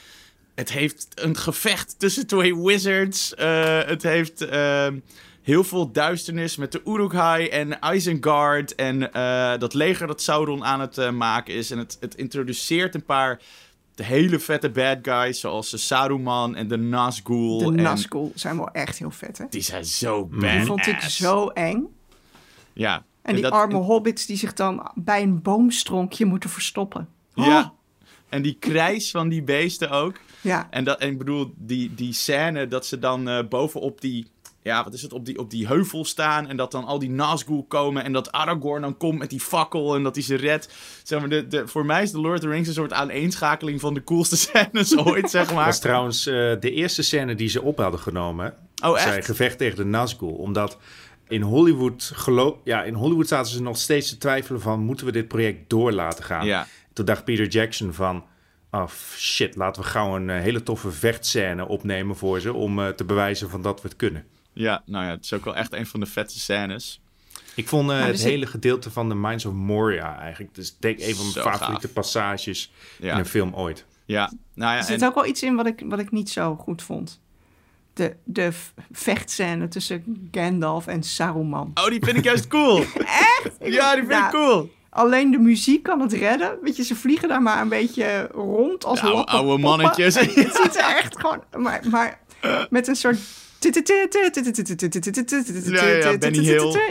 Het heeft een gevecht tussen twee wizards. Eh, het heeft ehm, heel veel duisternis met de Uruk-hai en Isengard. En eh, dat leger dat Sauron aan het eh, maken is. En het, het introduceert een paar hele vette bad guys. Zoals de Saruman en de Nazgul. De en Nazgul zijn wel echt heel vet, hè? Die zijn zo Mm. bad. Die vond ik zo eng. Ja. En die dat- arme hobbits die zich dan bij een boomstronkje moeten verstoppen. Ja. Oh, En die krijs van die beesten ook. ja. En, dat, en ik bedoel, die, die scène dat ze dan eh, bovenop die... Ja, wat is het? Op die, op die heuvel staan. En dat dan al die Nazgul komen. En dat Aragorn dan komt met die fakkel. En dat hij ze redt. Zeg maar, de, de, voor mij is The Lord of the Rings een soort aaneenschakeling van de coolste scènes ooit, zeg Dat maar. was trouwens eh, de eerste scène die ze op hadden genomen. Oh, Zij echt? gevecht tegen de Nazgul. Omdat in Hollywood, gelo- ja, in Hollywood zaten ze nog steeds te twijfelen van... moeten we dit project door laten gaan? Ja. Toen dacht Peter Jackson van... Oh shit, laten we gauw een eh, hele toffe vechtscène opnemen voor ze... om eh, te bewijzen van dat we het kunnen. Ja, nou ja, het is ook wel echt een van de vetste scènes. Ik vond eh, het zit- hele gedeelte van de Minds of Moria eigenlijk... dus ik denk een van mijn Zo favoriete gaaf. passages Ja. in een film ooit. Ja, nou ja. Er zit en- ook wel iets in wat ik, wat ik niet zo goed vond. De, de vechtscène tussen Gandalf en Saruman. Oh, die vind ik juist cool. Echt? Ja, die vind Ja, ik cool. Alleen de muziek kan het redden. Weet je, ze vliegen daar maar een beetje rond als De oude- mannetjes. Het ziet er echt gewoon... Maar, maar met een soort...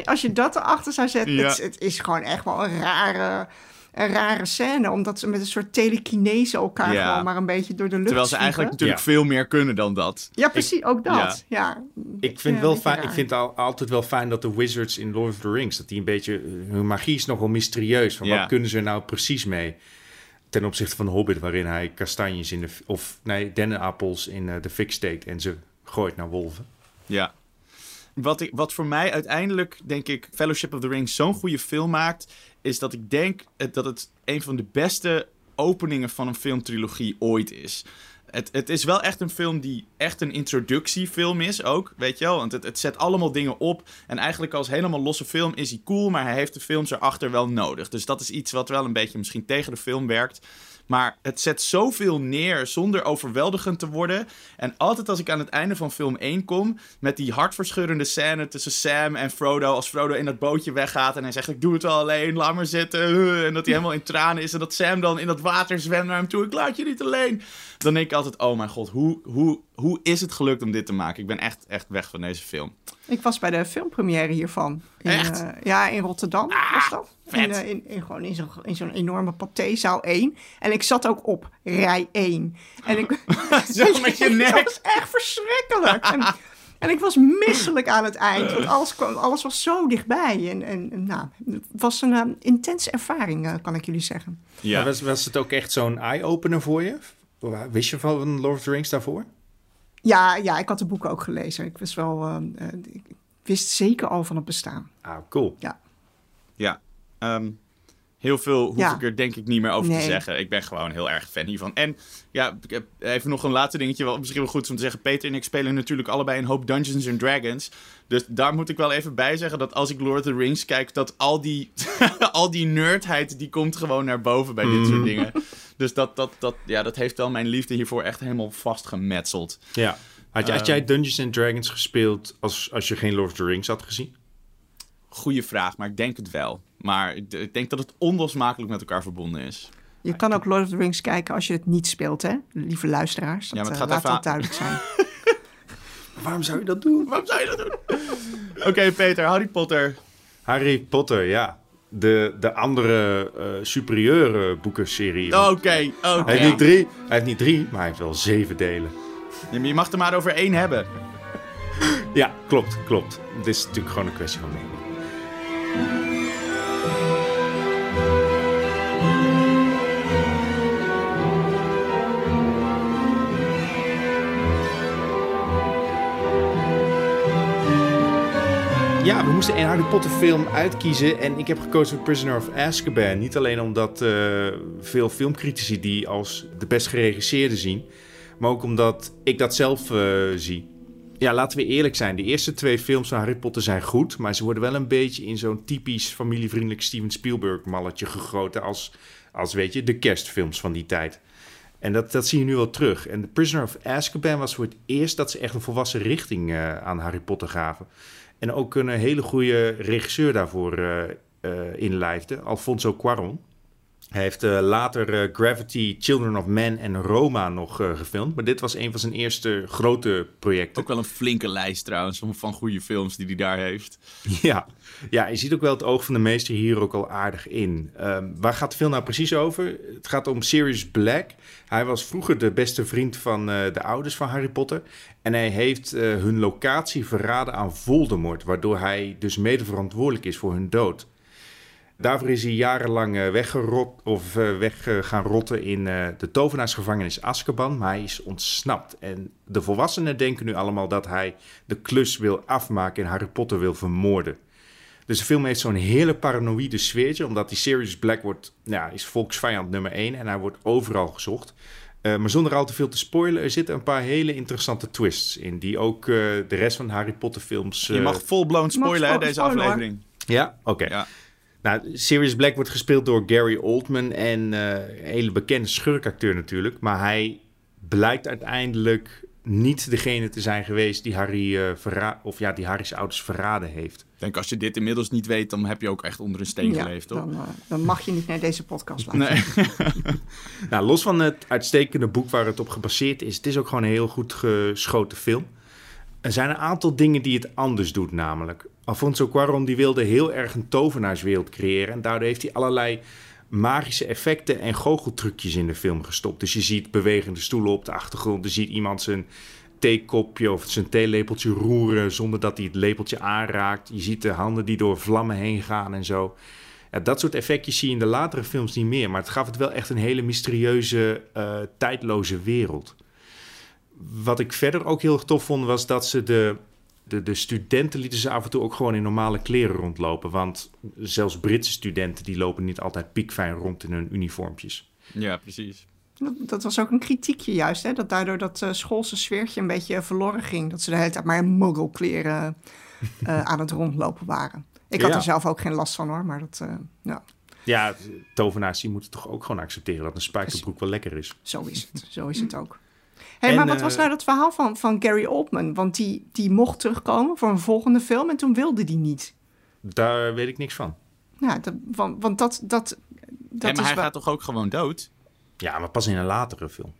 Als je dat erachter zou zetten, het, is gewoon echt wel een rare, een rare scène. Omdat ze met een soort telekinese elkaar gewoon maar een beetje door de lucht Terwijl ze eigenlijk natuurlijk veel meer kunnen dan dat. Ja, precies, ook dat. Ja. Ik vind, wel fijn, ik vind al, altijd wel fijn dat de Wizards in Lord of the Rings... dat die een beetje... hun magie is nog wel mysterieus. Van. Wat kunnen ze nou precies mee? Ten opzichte van de Hobbit... waarin hij kastanjes in de... of nee, dennenappels in de fik steekt... en ze gooit naar wolven. Ja. wat, ik, wat voor mij uiteindelijk, denk ik, Fellowship of the Ring zo'n goede film maakt, is dat ik denk dat het een van de beste openingen van een filmtrilogie ooit is. Het, het is wel echt een film die echt een introductiefilm is ook, weet je wel. Want het, het zet allemaal dingen op. En eigenlijk als helemaal losse film is hij cool, maar hij heeft de films erachter wel nodig. Dus dat is iets wat wel een beetje misschien tegen de film werkt. Maar het zet zoveel neer zonder overweldigend te worden. En altijd als ik aan het einde van film 1 kom, met die hartverscheurende scène tussen Sam en Frodo. Als Frodo in dat bootje weggaat en hij zegt: Ik doe het wel alleen, laat maar zitten. En dat hij helemaal in tranen is. En dat Sam dan in dat water zwemt naar hem toe: Ik laat je niet alleen. Dan denk ik altijd: Oh mijn god, hoe, hoe, hoe is het gelukt om dit te maken? Ik ben echt, echt weg van deze film. Ik was bij de filmpremière hiervan. In, Echt? eh, ja, in Rotterdam was dat. Vet. In, eh, in, in, gewoon in zo'n in zo'n enorme patézaal 1. En ik zat ook op rij 1. En ik, Zo met je nek. Dat was echt verschrikkelijk. En, en ik was misselijk aan het eind. Want alles, kwam, alles was zo dichtbij. En, en nou, het was een eh, intense ervaring, eh, kan ik jullie zeggen. Maar was, was het ook echt zo'n eye-opener voor je? Wist je van Lord of the Rings daarvoor? Ja, ja, ik had de boeken ook gelezen. Ik wist wel... ik wist zeker al van het bestaan. Ah, cool. Ja. Ehm, heel veel hoef Ja. ik er denk ik niet meer over te zeggen. Ik ben gewoon heel erg fan hiervan. En ja, ik heb even nog een laatste dingetje. Wat misschien wel goed is om te zeggen. Peter en ik spelen natuurlijk allebei een hoop Dungeons and Dragons. Dus daar moet ik wel even bij zeggen dat als ik Lord of the Rings kijk, dat al die, al die nerdheid, die komt gewoon naar boven bij dit soort dingen. Dus dat, dat, dat, ja, dat heeft wel mijn liefde hiervoor echt helemaal vastgemetseld. Ja. Had, jij- had jij Dungeons and Dragons gespeeld als, als je geen Lord of the Rings had gezien? Goeie vraag, maar ik denk het wel. Maar ik denk dat het onlosmakelijk met elkaar verbonden is. Je kan ook Lord of the Rings kijken als je het niet speelt, hè? Lieve luisteraars. Dat, Ja, maar het eh, gaat laat even dat duidelijk zijn. Waarom zou je dat doen? Waarom zou je dat doen? Oké, Peter, Harry Potter. Harry Potter, ja. De, de andere eh, superieure boekenserie. Oké, oké. Hij, heeft niet drie, hij heeft niet drie, maar hij heeft wel zeven delen. Ja, maar je mag er maar over één hebben. Ja, klopt, klopt. Dit is natuurlijk gewoon een kwestie van mening. Ja, we moesten een Harry Potter film uitkiezen en ik heb gekozen voor Prisoner of Azkaban. Niet alleen omdat eh, veel filmcritici die als de best geregisseerde zien, maar ook omdat ik dat zelf eh, zie. Ja, laten we eerlijk zijn. De eerste twee films van Harry Potter zijn goed, maar ze worden wel een beetje in zo'n typisch familievriendelijk Steven Spielberg malletje gegoten als, als weet je, de kerstfilms van die tijd. En dat, dat zie je nu wel terug. En The Prisoner of Azkaban was voor het eerst dat ze echt een volwassen richting eh, aan Harry Potter gaven. En ook een hele goede regisseur daarvoor eh eh, inlijfde, Alfonso Cuarón. Hij heeft eh, later eh, Gravity, Children of Men en Roma nog eh, gefilmd. Maar dit was een van zijn eerste grote projecten. Ook wel een flinke lijst trouwens van, goede films die hij daar heeft. Ja. ja, je ziet ook wel het oog van de meester hier ook al aardig in. Ehm, waar gaat de film nou precies over? Het gaat om Sirius Black. Hij was vroeger de beste vriend van de ouders van Harry Potter. En hij heeft hun locatie verraden aan Voldemort, waardoor hij dus mede verantwoordelijk is voor hun dood. Daarvoor is hij jarenlang eh, weggerot of eh, weg eh, gaan rotten in eh, de tovenaarsgevangenis Azkaban, maar hij is ontsnapt. En de volwassenen denken nu allemaal dat hij de klus wil afmaken en Harry Potter wil vermoorden. Dus de film heeft zo'n hele paranoïde sfeertje, omdat die Sirius Black wordt, ja, is volksvijand nummer 1 en hij wordt overal gezocht. Eh, maar zonder al te veel te spoilen, er zitten een paar hele interessante twists in, die ook eh, de rest van de Harry Potter films... Je mag full-blown spoilen, hè, deze spoilen, hoor. aflevering. Ja? Oké. Ja. Nou, Sirius Black wordt gespeeld door Gary Oldman en eh, een hele bekende schurkacteur natuurlijk. Maar hij blijkt uiteindelijk niet degene te zijn geweest die Harry eh, verra- of ja, die Harry's ouders verraden heeft. Ik denk als je dit inmiddels niet weet, dan heb je ook echt onder een steen Ja, geleefd, toch? dan, eh, dan mag je niet naar deze podcast luisteren. Nee. Nou, los van het uitstekende boek waar het op gebaseerd is, het is ook gewoon een heel goed geschoten film. Er zijn een aantal dingen die het anders doet, namelijk. Alfonso Cuarón die wilde heel erg een tovenaarswereld creëren en daardoor heeft hij allerlei magische effecten en goocheltrucjes in de film gestopt. Dus je ziet bewegende stoelen op de achtergrond, je ziet iemand zijn theekopje of zijn theelepeltje roeren zonder dat hij het lepeltje aanraakt. Je ziet de handen die door vlammen heen gaan en zo. Dat soort effectjes zie je in de latere films niet meer. Maar het gaf het wel echt een hele mysterieuze, eh, tijdloze wereld. Wat ik verder ook heel tof vond, was dat ze de, de, de studenten lieten ze af en toe ook gewoon in normale kleren rondlopen. Want zelfs Britse studenten die lopen niet altijd piekfijn rond in hun uniformpjes. Ja, precies. Dat, dat was ook een kritiekje juist, hè? dat daardoor dat eh, schoolse sfeertje een beetje verloren ging. Dat ze de hele tijd maar in muggelkleren eh, aan het rondlopen waren. Ik had Ja. er zelf ook geen last van hoor, maar dat, eh, ja, Ja, tovenaars die moeten toch ook gewoon accepteren dat een spijkerbroek wel lekker is. zo is het. Zo is het ook. Hey, En, maar wat eh, was nou dat verhaal van, van Gary Oldman? Want die, die mocht terugkomen voor een volgende film en toen wilde die niet. Daar weet ik niks van. Ja, dat, want, want dat, dat, dat en maar is hij wel- gaat toch ook gewoon dood? Ja, maar pas in een latere film.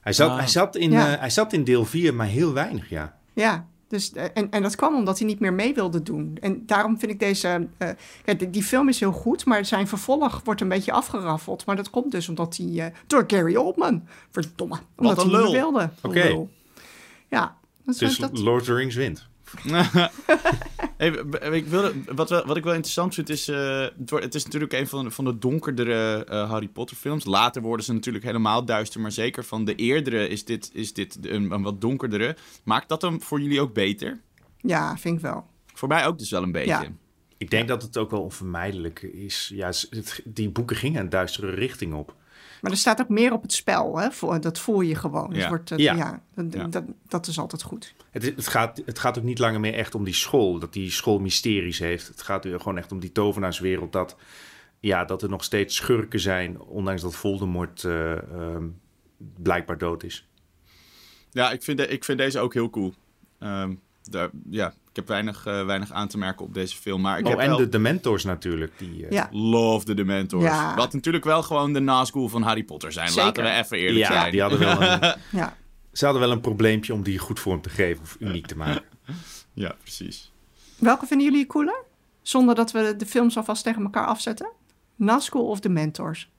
Hij zat, Ah. hij zat, in, Ja. eh, hij zat in deel 4, maar heel weinig, ja. Ja, dus, eh, en, en dat kwam omdat hij niet meer mee wilde doen. En daarom vind ik deze... eh, kijk, die- die film is heel goed, maar zijn vervolg wordt een beetje afgeraffeld. Maar dat komt dus omdat hij... eh, door Gary Oldman. Verdomme. Omdat een hij niet lul. wilde. Oké. Ja. Dat, Dus dat, Lord of the Rings wint. Hey, ik wilde, wat, wel- wat ik wel interessant vind is... eh, het, is natuurlijk een van de, van de donkerdere eh, Harry Potter films. Later worden ze natuurlijk helemaal duister. Maar zeker van de eerdere is dit, is dit een, een wat donkerdere. Maakt dat hem voor jullie ook beter? ja, vind ik wel. Voor mij ook dus wel een beetje. Ja. Ik denk dat het ook wel onvermijdelijk is. Ja, het- die boeken gingen een duistere richting op. Maar er staat ook meer op het spel, hè? Voor, dat voel je gewoon. Dus Ja. wordt, het- Ja. ja. dat, Ja. Dat, dat is altijd goed. Het, is- het, gaat, het gaat ook niet langer meer echt om die school, dat die school mysteries heeft. Het gaat weer gewoon echt om die tovenaarswereld, dat, ja, dat er nog steeds schurken zijn, ondanks dat Voldemort eh, ehm, blijkbaar dood is. Ja, ik vind, de- ik vind deze ook heel cool. Ehm, daar, ja, ik heb weinig, eh, weinig aan te merken op deze film. Maar ik Oh, heb en wel... de Dementors natuurlijk. Die, eh, Ja. Love the Dementors. Ja. Wat natuurlijk wel gewoon de Nazgul van Harry Potter zijn. Zeker. Laten we even eerlijk ja, zijn. die hadden wel een, Ja. ze hadden wel een probleempje om die goed vorm te geven of uniek te maken. Ja, precies. Welke vinden jullie cooler? Zonder dat we de films alvast tegen elkaar afzetten? Nazgul of de Mentors?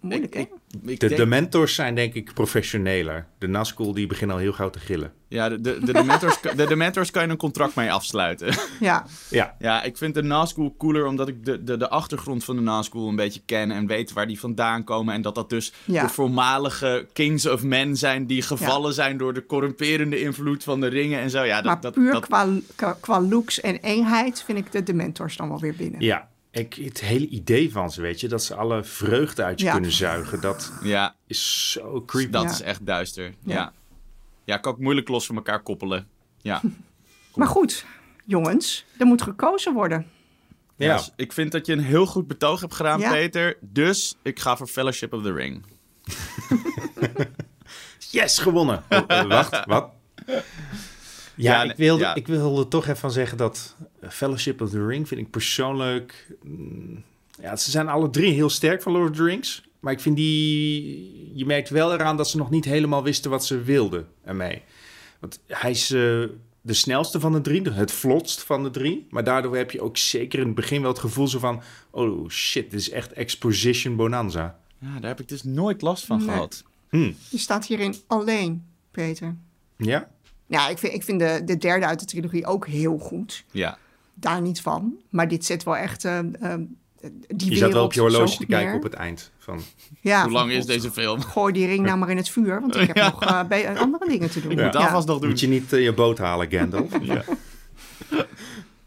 Moeilijk, hè? Ik, ik De denk- Dementors zijn denk ik professioneler. De Nazgul die beginnen al heel gauw te gillen. Ja, de, de, de, Dementors, de Dementors kan je een contract mee afsluiten. Ja, Ja, ja, ik vind de Nazgul cooler omdat ik de, de, de achtergrond van de Nazgul een beetje ken en weet waar die vandaan komen. En dat dat dus Ja. de voormalige Kings of Men zijn die gevallen zijn door de corrumperende invloed van de ringen en zo. Ja, dat, maar dat, puur dat, Qua, qua, qua looks en eenheid vind ik de Dementors dan wel weer binnen. ja. Ik, het hele idee van ze, weet je, dat ze alle vreugde uit je Ja. kunnen zuigen, dat ja, is zo creepy. dat Ja. is echt duister. Ja. Ja. ja. kan ik moeilijk los van elkaar koppelen. Ja. Maar goed, jongens, er moet gekozen worden. Ja. Ja. dus ik vind dat je een heel goed betoog hebt gedaan, Ja. Peter. Dus ik ga voor Fellowship of the Ring. Yes, gewonnen. Oh, wacht, wat? Ja, Ja, ik, wilde, ja. ik wilde toch even zeggen dat Fellowship of the Ring vind ik persoonlijk... mm, Ja, ze zijn alle drie heel sterk van Lord of the Rings. Maar ik vind die... Je merkt wel eraan dat ze nog niet helemaal wisten wat ze wilden ermee. Want hij is eh, de snelste van de drie, het vlotst van de drie. Maar daardoor heb je ook zeker in het begin wel het gevoel zo van... Oh shit, dit is echt exposition bonanza. Ja, daar heb ik dus nooit last van Nee. gehad. Hm, Je staat hierin alleen, Peter. ja? Ja, ik vind, ik vind de, de derde uit de trilogie ook heel goed. Ja. Daar niet van. Maar dit zet wel echt... eh, eh, die Je zat wel op je horloge te kijken neer. op het eind van... Ja, Hoe lang is deze film? Gooi die ring nou maar in het vuur, want ik heb nog eh, andere dingen te doen. Ik moet ja. alvast nog doen. Moet je niet je boot halen, Gandalf? Ja.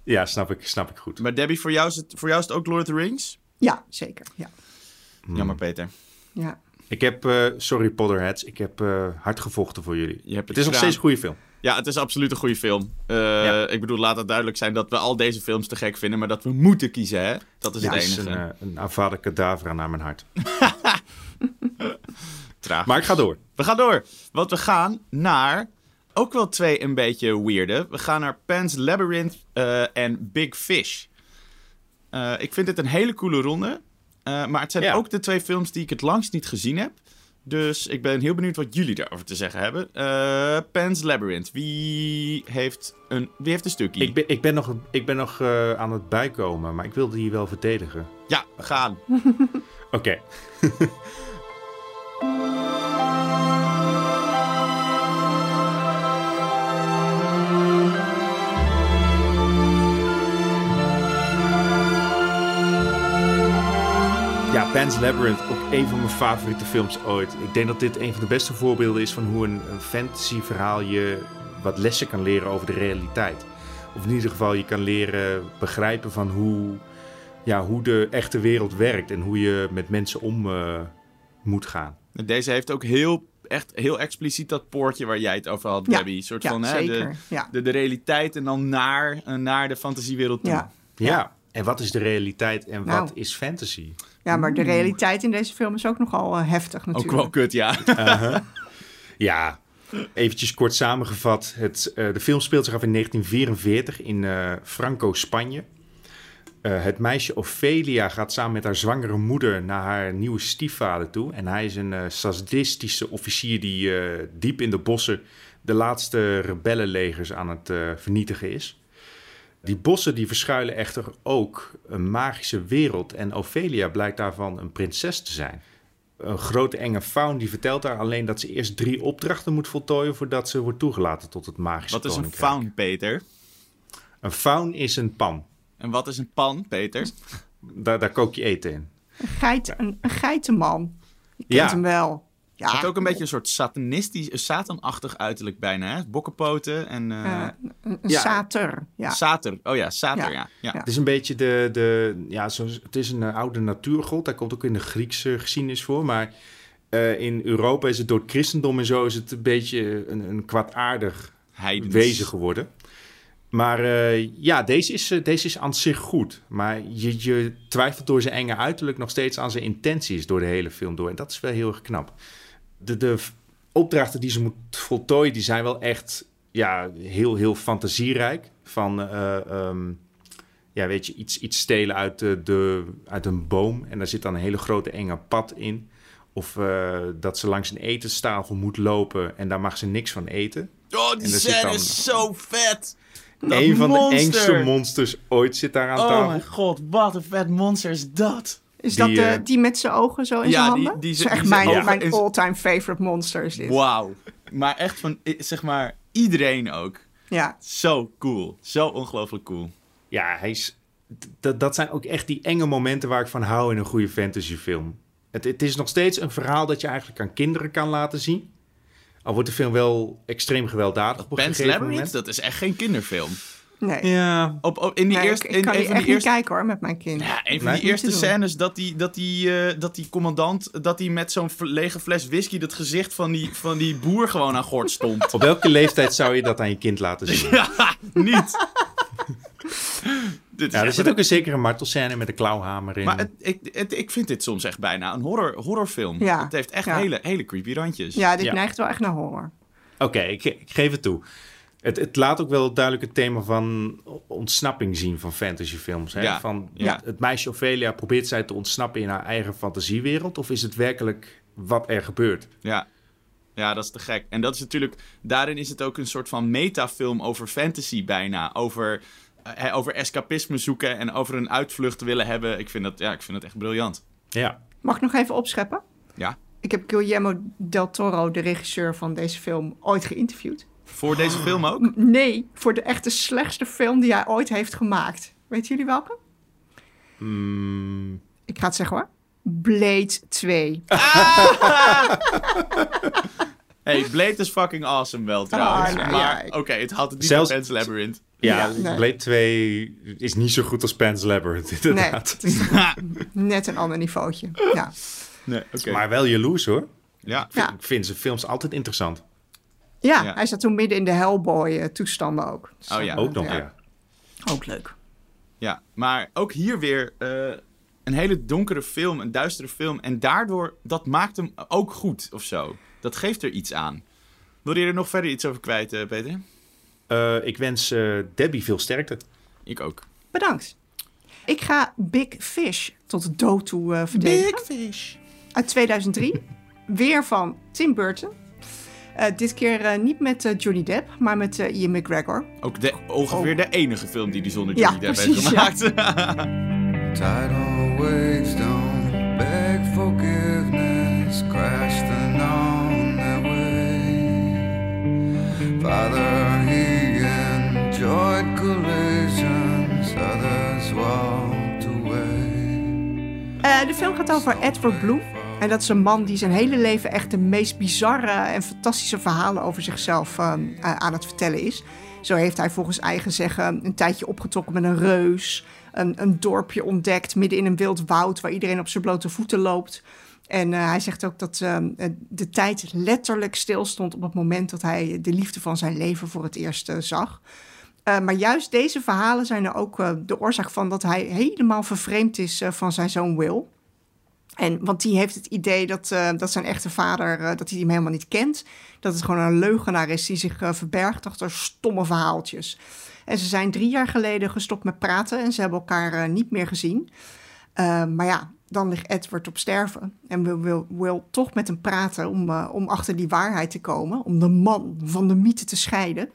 ja, snap ik, snap ik goed. Maar Debbie, voor jou, is het, voor jou is het ook Lord of the Rings? Ja, zeker. Ja. Jammer, Peter. Ja. Ik heb, eh, sorry Potterheads, ik heb eh, hard gevochten voor jullie. Je hebt Het is nog steeds een goede film. Ja, het is absoluut een goede film. Eh, Ja. Ik bedoel, laat het duidelijk zijn dat we al deze films te gek vinden, maar dat we moeten kiezen, hè? Dat is het is enige. een, uh, een Avada Kedavra naar mijn hart. Traag. Maar ik ga door. We gaan door, want we gaan naar ook wel twee een beetje weirde. We gaan naar Pan's Labyrinth eh, en Big Fish. Eh, ik vind dit een hele coole ronde. Eh, maar het zijn Ja. ook de twee films die ik het langst niet gezien heb. Dus ik ben heel benieuwd wat jullie daarover te zeggen hebben. Eh Pan's Labyrinth. Wie heeft een, wie heeft een stukje? Ik ben, ik ben nog, ik ben nog eh, aan het bijkomen, maar ik wilde die wel verdedigen. Ja, we gaan. Oké. Pan's Labyrinth, ook een van mijn favoriete films ooit. Ik denk dat dit een van de beste voorbeelden is van hoe een, een fantasy verhaal je wat lessen kan leren over de realiteit. Of in ieder geval je kan leren begrijpen van hoe, ja, hoe de echte wereld werkt en hoe je met mensen om eh, moet gaan. Deze heeft ook heel, echt heel expliciet dat poortje waar jij het over had, Ja. Debbie. Een soort Ja, van hè, zeker. de, Ja. de, de realiteit en dan naar, eh, naar de fantasiewereld toe. Ja. En wat is de realiteit en Nou. wat is fantasy? ja, maar de realiteit in deze film is ook nogal eh, heftig Ook natuurlijk. wel kut, ja. Ja, eventjes kort samengevat. Het, eh, de film speelt zich af in 1944 in eh, Franco, Spanje. Eh, het meisje Ophelia gaat samen met haar zwangere moeder naar haar nieuwe stiefvader toe. En hij is een eh, sadistische officier die eh, diep in de bossen de laatste rebellenlegers aan het eh, vernietigen is. Die bossen die verschuilen echter ook een magische wereld. En Ophelia blijkt daarvan een prinses te zijn. Een grote enge faun die vertelt haar alleen dat ze eerst drie opdrachten moet voltooien voordat ze wordt toegelaten tot het magische Wat is een faun, Peter? Een faun is een pan. En wat is een pan, Peter? Daar, daar kook je eten in. Een, geit, een, een geitenman. Je kent Ja. hem wel. Ja, Het ook een beetje een soort satanistisch, een satanachtig uiterlijk bijna, hè? Bokkenpoten en... eh eh, een, ja. sater. Ja. Sater. Oh ja, sater, Ja. ja. Het is een beetje de... de ja, zo, het is een eh, oude natuurgod. Daar komt ook in de Griekse geschiedenis voor. Maar eh, in Europa is het door het christendom en zo... is het een beetje een, een kwaadaardig Heidens. wezen geworden. Maar eh, ja, deze is, deze is aan zich goed. Maar je, je twijfelt door zijn enge uiterlijk nog steeds aan zijn intenties door de hele film door. En dat is wel heel erg knap. De, de opdrachten die ze moet voltooien, die zijn wel echt ja, heel, heel fantasierijk. Van, eh, ehm, ja, weet je, iets, iets stelen uit, de, de, uit een boom. En daar zit dan een hele grote enge pad in. Of eh, dat ze langs een etenstafel moet lopen en daar mag ze niks van eten. Oh, die scène is zo vet! Dat een van monster. de engste monsters ooit zit daar aan Oh tafel. mijn god, wat een vet monster is dat! Is Die, dat de, eh, die met zijn ogen zo in Ja, zijn die- handen? die dat ze- is echt die mijn, zijn mijn all-time favorite monster is dit. Wauw. Maar echt van, zeg maar, iedereen ook. Ja, Zo cool. Zo ongelooflijk cool. Ja, hij is, d- dat zijn ook echt die enge momenten waar ik van hou in een goede fantasyfilm. Het, het is nog steeds een verhaal dat je eigenlijk aan kinderen kan laten zien. Al wordt de film wel extreem gewelddadig op gegeven Labyrinth, moment. dat is echt geen kinderfilm. Nee. Ja, Op, op, in die Nee, eerste, ik, ik kan in, die echt die niet kijken hoor, met mijn kind. ja, een van Nee, die eerste scènes dat die, dat die, eh, dat die commandant, dat die met zo'n lege fles whisky dat gezicht van die, van die boer gewoon aan gort stond. op welke leeftijd zou je dat aan je kind laten zien? ja, niet. Ja, er zit ook een zekere martelscène met een klauwhamer in. Maar het, ik, het, ik vind dit soms echt bijna een horror, horrorfilm. Ja, Het heeft echt ja. hele, hele creepy randjes. Ja, dit Ja. neigt wel echt naar horror. Oké, ik, ik geef het toe. Het, het laat ook wel duidelijk het thema van ontsnapping zien van fantasyfilms. Hè? Ja, Van, ja. Het meisje Ophelia probeert zij te ontsnappen in haar eigen fantasiewereld? Of is het werkelijk wat er gebeurt? Ja. Ja, dat is te gek. En dat is natuurlijk... Daarin is het ook een soort van metafilm over fantasy bijna. Over, eh, over escapisme zoeken en over een uitvlucht willen hebben. Ik vind dat, ja, ik vind dat echt briljant. Ja. Mag ik nog even opscheppen? Ja. Ik heb Guillermo del Toro, de regisseur van deze film, ooit geïnterviewd. Voor deze Oh. film ook? Nee, voor de echte slechtste film die hij ooit heeft gemaakt. Weten jullie welke? Mm, Ik ga het zeggen hoor. Blade 2. Hey, Blade is fucking awesome wel trouwens. Ah, nou, maar ja. oké, het had het niet Zelfs- Pan's Labyrinth. ja, Ja, nee. Blade 2 is niet zo goed als Pan's Labyrinth, Nee, inderdaad. het is net een ander niveautje. Ja. Nee, oké. Maar wel jaloers hoor. Ja. Ik vind- Ja. Ik vind zijn films altijd interessant. Ja, Ja. hij zat toen midden in de Hellboy-toestanden ook. Dus, Oh ja. eh, Ook nog, ja. Ook leuk. Ja, maar ook hier weer eh, een hele donkere film, een duistere film. En daardoor, dat maakt hem ook goed of zo. Dat geeft er iets aan. Wil je er nog verder iets over kwijt, eh, Peter? Eh, ik wens eh, Debbie veel sterkte. Ik ook. Bedankt. Ik ga Big Fish tot de dood toe eh verdedigen. Fish. Uit 2003. Weer van Tim Burton. Eh, dit keer eh, niet met eh, Johnny Depp, maar met Ian McGregor. Ook de, ongeveer de enige film die hij zonder Ja, Johnny Depp heeft precies, ja. gemaakt. Tidal waves don't beg forgiveness, crashed and on their way. Father, he enjoyed collisions, others walked away. Eh, de film gaat over Edward Bloom. En dat is een man die zijn hele leven echt de meest bizarre en fantastische verhalen over zichzelf eh, eh, aan het vertellen is. Zo heeft hij volgens eigen zeggen een tijdje opgetrokken met een reus. Een, een dorpje ontdekt midden in een wild woud waar iedereen op zijn blote voeten loopt. En eh, hij zegt ook dat eh, de tijd letterlijk stilstond op het moment dat hij de liefde van zijn leven voor het eerst eh, zag. Eh, maar juist deze verhalen zijn er ook de oorzaak van dat hij helemaal vervreemd is van zijn zoon Will. En, want die heeft het idee dat, eh, dat zijn echte vader eh, dat hij hem helemaal niet kent. Dat het gewoon een leugenaar is die zich eh, verbergt achter stomme verhaaltjes. En ze zijn drie jaar geleden gestopt met praten en ze hebben elkaar niet meer gezien. Maar ja, dan ligt Edward op sterven. En wil, wil, wil toch met hem praten om, om achter die waarheid te komen. Om de man van de mythe te scheiden.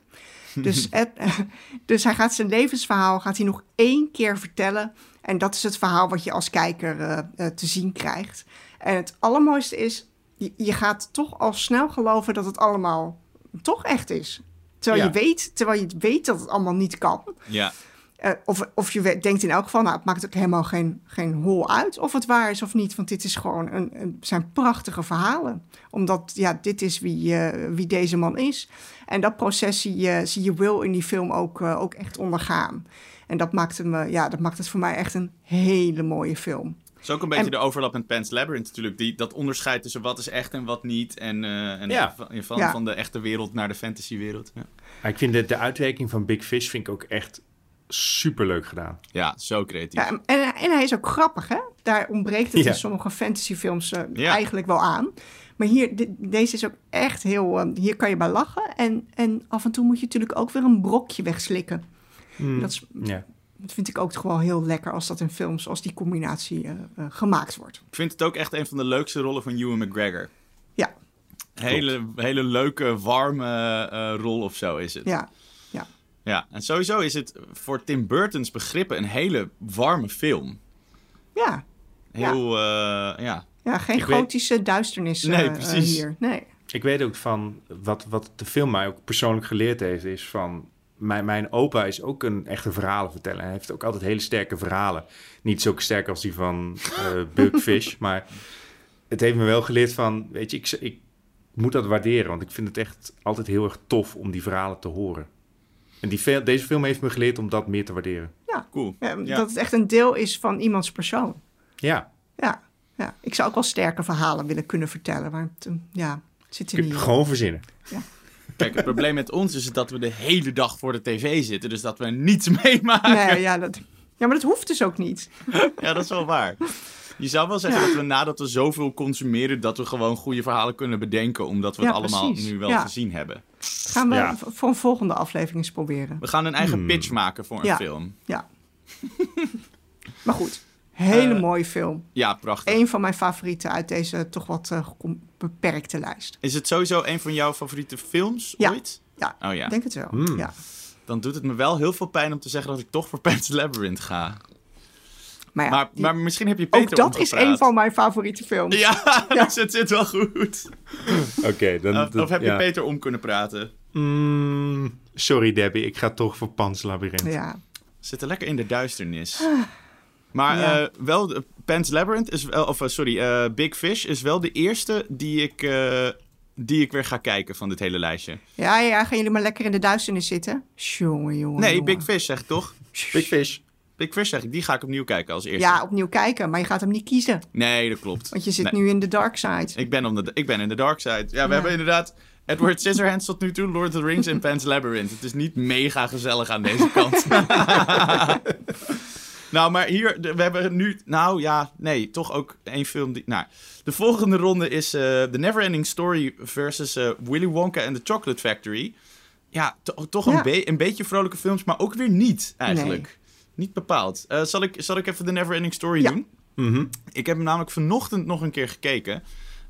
Dus, Ed, dus hij gaat zijn levensverhaal gaat hij nog één keer vertellen. En dat is het verhaal wat je als kijker eh, eh, te zien krijgt. En het allermooiste is, je, je gaat toch al snel geloven dat het allemaal toch echt is. Terwijl, Ja. je weet, terwijl je weet dat het allemaal niet kan. Ja. Eh, of, of je denkt in elk geval, nou, het maakt ook helemaal geen, geen hol uit of het waar is of niet. Want dit is gewoon een, een, zijn prachtige verhalen. Omdat, ja, dit is wie, wie deze man is. En dat proces zie je, zie je Will in die film ook, ook echt ondergaan. En dat maakt, hem, eh, ja, dat maakt het voor mij echt een hele mooie film. Het is ook een beetje En- de overlap met Pan's Labyrinth natuurlijk. Die, dat onderscheid tussen wat is echt en wat niet. En, eh, en Ja. van, van, Ja. van de echte wereld naar de fantasywereld. Ja. Maar ik vind de, de uitwerking van Big Fish vind ik ook echt super leuk gedaan. ja, zo creatief. Ja, en, en hij is ook grappig, hè? Daar ontbreekt het Ja. in sommige fantasyfilms eh, Ja. eigenlijk wel aan. Maar hier, deze is ook echt heel... eh, hier kan je bij lachen. En, en af en toe moet je natuurlijk ook weer een brokje wegslikken. Dat, is, Ja. dat vind ik ook toch wel heel lekker als dat in films, als die combinatie eh, eh, gemaakt wordt. Ik vind het ook echt een van de leukste rollen van Ewan McGregor. Ja, Hele, hele leuke, warme eh, rol of zo is het. ja, ja. Ja, en sowieso is het voor Tim Burton's begrippen een hele warme film. Ja, Heel, ja. ja. ja geen Ik weet- gotische duisternis eh, Nee, precies. hier. Nee. Ik weet ook van, wat, wat de film mij ook persoonlijk geleerd heeft, is van... Mijn, mijn opa is ook een echte verhalenverteller. Hij heeft ook altijd hele sterke verhalen. Niet zo sterk als die van eh Big Fish, maar het heeft me wel geleerd van... Weet je, ik, ik moet dat waarderen, want ik vind het echt altijd heel erg tof om die verhalen te horen. En die, deze film heeft me geleerd om dat meer te waarderen. Cool. Ja, Ja. Dat het echt een deel is van iemands persoon. Ja, Ja, ja. ik zou ook wel sterke verhalen willen kunnen vertellen, maar het, ja, het zit er kun niet gewoon verzinnen. Kijk, het probleem met ons is dat we de hele dag voor de tv zitten. Dus dat we niets meemaken. Nee, ja, dat, ja, maar dat hoeft dus ook niet. Ja, dat is wel waar. Je zou wel zeggen Ja. dat we nadat we zoveel consumeren, dat we gewoon goede verhalen kunnen bedenken. Omdat we Ja, het allemaal precies. nu wel Ja. gezien hebben. Gaan we voor een volgende aflevering eens proberen. We gaan een eigen Hmm. pitch maken voor een Ja. film. Ja. maar goed, hele Eh, mooie film. Ja, prachtig. Een van mijn favorieten uit deze toch wat eh, beperkte lijst. Is het sowieso een van jouw favoriete films Ja. ooit? Ja, Oh ja. ik denk het wel. Hmm. Ja. Dan doet het me wel heel veel pijn om te zeggen dat ik toch voor Pan's Labyrinth ga. Maar, ja, maar, die- maar misschien heb je Peter ook dat is een van mijn favoriete films. Ja, Ja. dus het zit wel goed. Oké, dan... Of, of heb je. Peter om kunnen praten? Mm, sorry Debbie, ik ga toch voor Pans Labyrinth. Ja. We zitten lekker in de duisternis. Maar Ja. eh, wel, de- Pan's Labyrinth is wel, of eh, sorry, eh, Big Fish is wel de eerste die ik, eh, die ik weer ga kijken van dit hele lijstje. Ja, ja, gaan jullie maar lekker in de duisternis zitten? Jongen, jongen. Nee, jongen. Big Fish zeg ik toch? Big Fish. Big Fish zeg ik, die ga ik opnieuw kijken als eerste. Ja, opnieuw kijken, maar je gaat hem niet kiezen. Nee, dat klopt. Want je zit Nee, nu in de dark side. Ik ben, om de, ik ben in de dark side. Ja, we hebben inderdaad Edward Scissorhands tot nu toe, Lord of the Rings en Pan's Labyrinth. Het is niet mega gezellig aan deze kant. nou, maar hier, we hebben nu, nou ja, nee, toch ook één film die, nou, de volgende ronde is eh The Neverending Story versus eh, Willy Wonka and the Chocolate Factory. Ja, to- toch een, be- een beetje vrolijke films, maar ook weer niet, eigenlijk. Niet bepaald. Eh, zal, ik, zal ik even The Neverending Story Ja. doen? Mhm. Ik heb hem namelijk vanochtend nog een keer gekeken.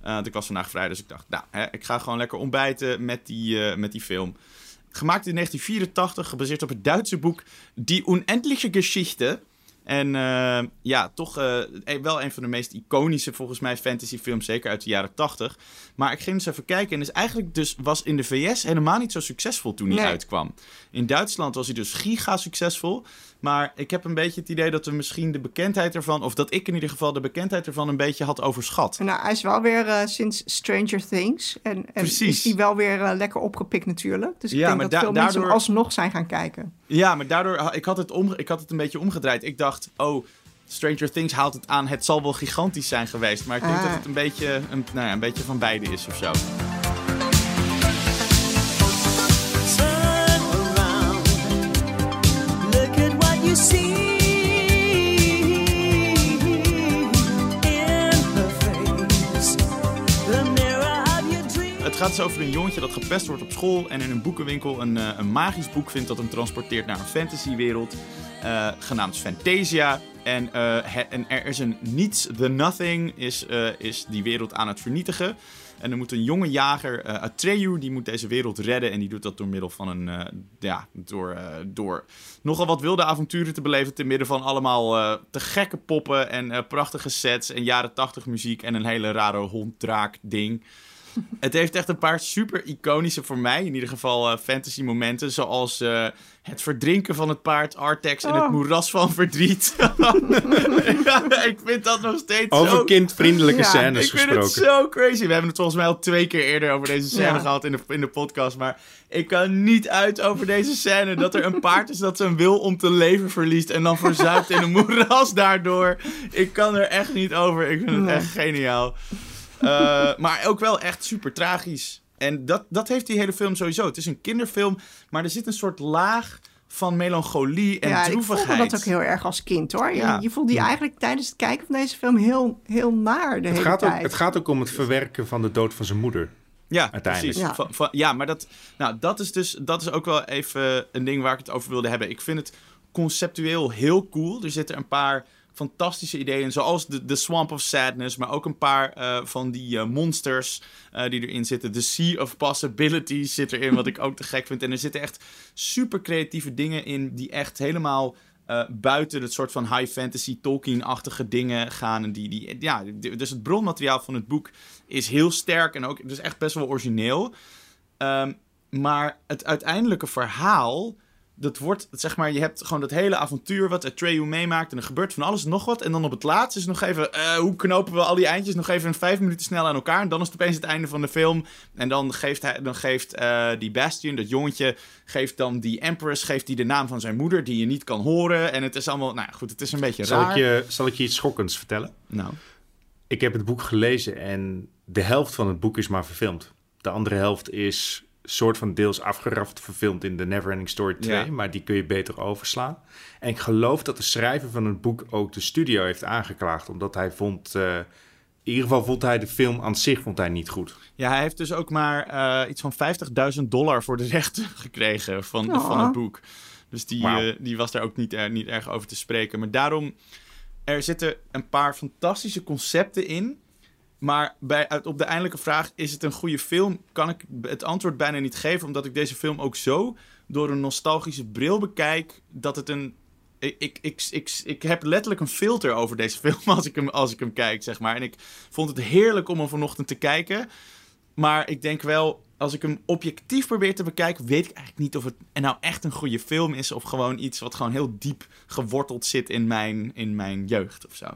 Eh, want ik was vandaag vrij, dus ik dacht, nou, hè, ik ga gewoon lekker ontbijten met die, eh, met die film. Gemaakt in 1984, gebaseerd op het Duitse boek Die Unendliche Geschichte. En eh, ja, toch eh, wel een van de meest iconische volgens mij fantasyfilms, zeker uit de jaren 80. Maar ik ging eens even kijken en is eigenlijk dus was in de VS helemaal niet zo succesvol toen hij Nee. uitkwam. In Duitsland was hij dus giga succesvol. Maar ik heb een beetje het idee dat we misschien de bekendheid ervan, of dat ik in ieder geval de bekendheid ervan een beetje had overschat. Nou, hij is wel weer eh, sinds Stranger Things. En, en Precies. is hij wel weer eh, lekker opgepikt natuurlijk. Dus ik Ja, denk dat da- veel mensen alsnog zijn gaan kijken. Ja, maar daardoor ik had het, omge- ik had het een beetje omgedraaid. Ik dacht, oh, Stranger Things haalt het aan. Het zal wel gigantisch zijn geweest. Maar ik denk Ah. dat het een beetje, een, nou ja, een beetje van beide is of zo. Het gaat dus over een jongetje dat gepest wordt op school en in een boekenwinkel een, eh, een magisch boek vindt dat hem transporteert naar een fantasywereld, eh, genaamd Fantasia. En, eh, en er is een niets, the nothing, is, is die wereld aan het vernietigen. En er moet een jonge jager, eh Atreyu, die moet deze wereld redden. En die doet dat door middel van een, eh, ja, door, eh, door nogal wat wilde avonturen te beleven. Te midden van allemaal te gekke poppen en prachtige sets en jaren tachtig muziek. En een hele rare honddraak ding. Het heeft echt een paar super iconische, voor mij in ieder geval, fantasy momenten. Zoals het verdrinken van het paard Artex in het Oh. moeras van verdriet. ja, ik vind dat nog steeds Over zo... kindvriendelijke Ja, scènes Ik vind gesproken. het zo crazy. We hebben het volgens mij al twee keer eerder over deze scène Ja. gehad in de, in de podcast. Maar ik kan niet uit over deze scène. Dat er een paard is dat zijn wil om te leven verliest. En dan verzuipt in een moeras daardoor. Ik kan er echt niet over. Ik vind het Nee. echt geniaal. Eh, maar ook wel echt super tragisch. En dat, dat heeft die hele film sowieso. Het is een kinderfilm, maar er zit een soort laag van melancholie en ja, ik voelde dat ook heel erg als kind hoor. Je, Ja. je voelde je eigenlijk tijdens het kijken van deze film heel, heel naar de Het hele gaat, ook, het gaat ook om het verwerken van de dood van zijn moeder. Ja, Uiteindelijk. precies. Ja. Van- van- ja, maar dat, nou, dat is dus dat is ook wel even een ding waar ik het over wilde hebben. Ik vind het conceptueel heel cool. Er zitten een paar fantastische ideeën, zoals de, de Swamp of Sadness, maar ook een paar eh, van die eh, monsters eh, die erin zitten. The Sea of Possibilities zit erin, wat ik ook te gek vind. En er zitten echt super creatieve dingen in die echt helemaal buiten het soort van high fantasy Tolkien-achtige dingen gaan. En die, die, ja, dus het bronmateriaal van het boek is heel sterk en ook dus echt best wel origineel. Ehm, maar het uiteindelijke verhaal, dat wordt, zeg maar, je hebt gewoon dat hele avontuur wat Atreyu meemaakt en er gebeurt van alles en nog wat. En dan op het laatst is nog even, eh, hoe knopen we al die eindjes nog even in vijf minuten snel aan elkaar. En dan is het opeens het einde van de film. En dan geeft, hij, dan geeft eh, die Bastion, dat jongetje, geeft dan die Empress, geeft die de naam van zijn moeder die je niet kan horen. En het is allemaal, nou goed, het is een beetje Zal raar. ik, je, zal ik je iets schokkends vertellen? Nou, Ik heb het boek gelezen en de helft van het boek is maar verfilmd. De andere helft is soort van deels afgeraft verfilmd in The Neverending Story 2, Ja. maar die kun je beter overslaan. En ik geloof dat de schrijver van het boek ook de studio heeft aangeklaagd, omdat hij vond, eh, in ieder geval vond hij de film aan zich vond hij niet goed. Ja, hij heeft dus ook maar eh, iets van 50.000 dollar voor de rechten gekregen van, Oh. van het boek. Dus die, eh, die was daar ook niet, er, niet erg over te spreken. Maar daarom, er zitten een paar fantastische concepten in. Maar bij, op de eindelijke vraag, is het een goede film? Kan ik het antwoord bijna niet geven, omdat ik deze film ook zo door een nostalgische bril bekijk, dat het een... Ik, ik, ik, ik, heb letterlijk een filter over deze film als ik, hem, als ik hem kijk, zeg maar. En ik vond het heerlijk om hem vanochtend te kijken. Maar ik denk wel, als ik hem objectief probeer te bekijken, weet ik eigenlijk niet of het nou echt een goede film is. Of gewoon iets wat gewoon heel diep geworteld zit in mijn, in mijn jeugd of zo.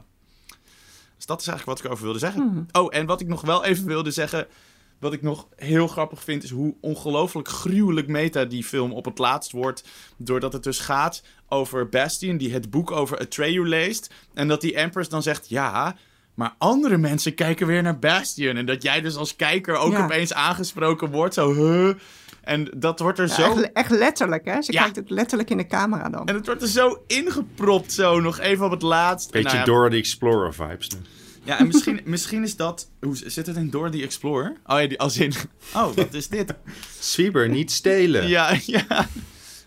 Dat is eigenlijk wat ik erover wilde zeggen. Oh, en wat ik nog wel even wilde zeggen. Wat ik nog heel grappig vind, is hoe ongelooflijk gruwelijk meta die film op het laatst wordt. Doordat het dus gaat over Bastion, die het boek over Atreyu leest. En dat die Empress dan zegt, ja, maar andere mensen kijken weer naar Bastion. En dat jij dus als kijker ook Ja. opeens aangesproken wordt, zo, huh? En dat wordt er Ja, zo... echt, echt letterlijk, hè? Ze Ja. kijkt ook letterlijk in de camera dan. En het wordt er zo ingepropt, zo, nog even op het laatst. En Beetje nou ja, Dora the Explorer vibes nu. Ja, en misschien, misschien is dat... Hoe zit het in Dora the Explorer? Oh ja, die, als in... Oh, wat is dit? Zwieber, niet stelen. Ja, ja.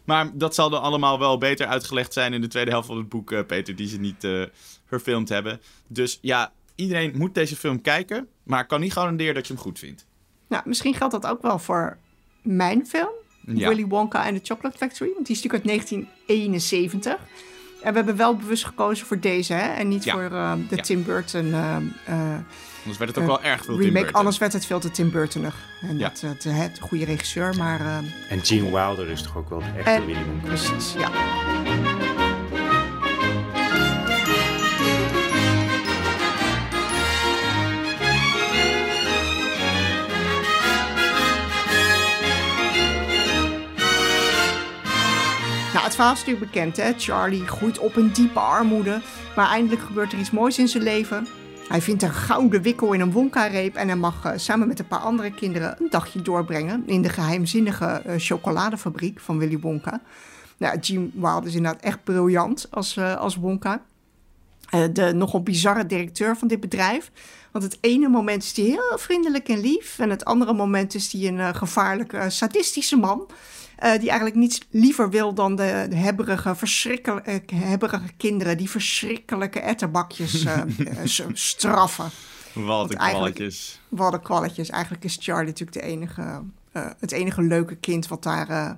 Maar dat zal dan allemaal wel beter uitgelegd zijn in de tweede helft van het boek, eh, Peter, die ze niet eh, verfilmd hebben. Dus ja, iedereen moet deze film kijken, maar ik kan niet garanderen dat je hem goed vindt. Nou, misschien geldt dat ook wel voor mijn film. Ja. Willy Wonka en de Chocolate Factory. Want die is natuurlijk uit 1971. En we hebben wel bewust gekozen voor deze, hè? En niet Ja. voor eh, de Ja. Tim Burton eh, eh, Anders werd het ook wel erg veel Tim remake. Burton. Anders werd het veel te Tim Burtonig. En Ja. dat, het, het, goede regisseur, maar... eh, En Gene Wilder is toch ook wel de echte en, Willy Wonka? precies, ja. Het verhaal is natuurlijk bekend, hè? Charlie groeit op in diepe armoede, maar eindelijk gebeurt er iets moois in zijn leven. Hij vindt een gouden wikkel in een Wonka-reep en hij mag eh, samen met een paar andere kinderen een dagje doorbrengen in de geheimzinnige eh, chocoladefabriek van Willy Wonka. Nou, Gene Wilder is inderdaad echt briljant als, eh, als Wonka. De nogal bizarre directeur van dit bedrijf. Want het ene moment is hij heel vriendelijk en lief. En het andere moment is hij een gevaarlijke, sadistische man. Eh, die eigenlijk niets liever wil dan de, de hebberige, verschrikkelijke hebberige kinderen. die verschrikkelijke etterbakjes eh, eh, s- straffen. Wat een eigenlijk- kwalletjes. Wat een kwalletjes. Eigenlijk is Charlie natuurlijk de enige, eh, het enige leuke kind wat daar, eh,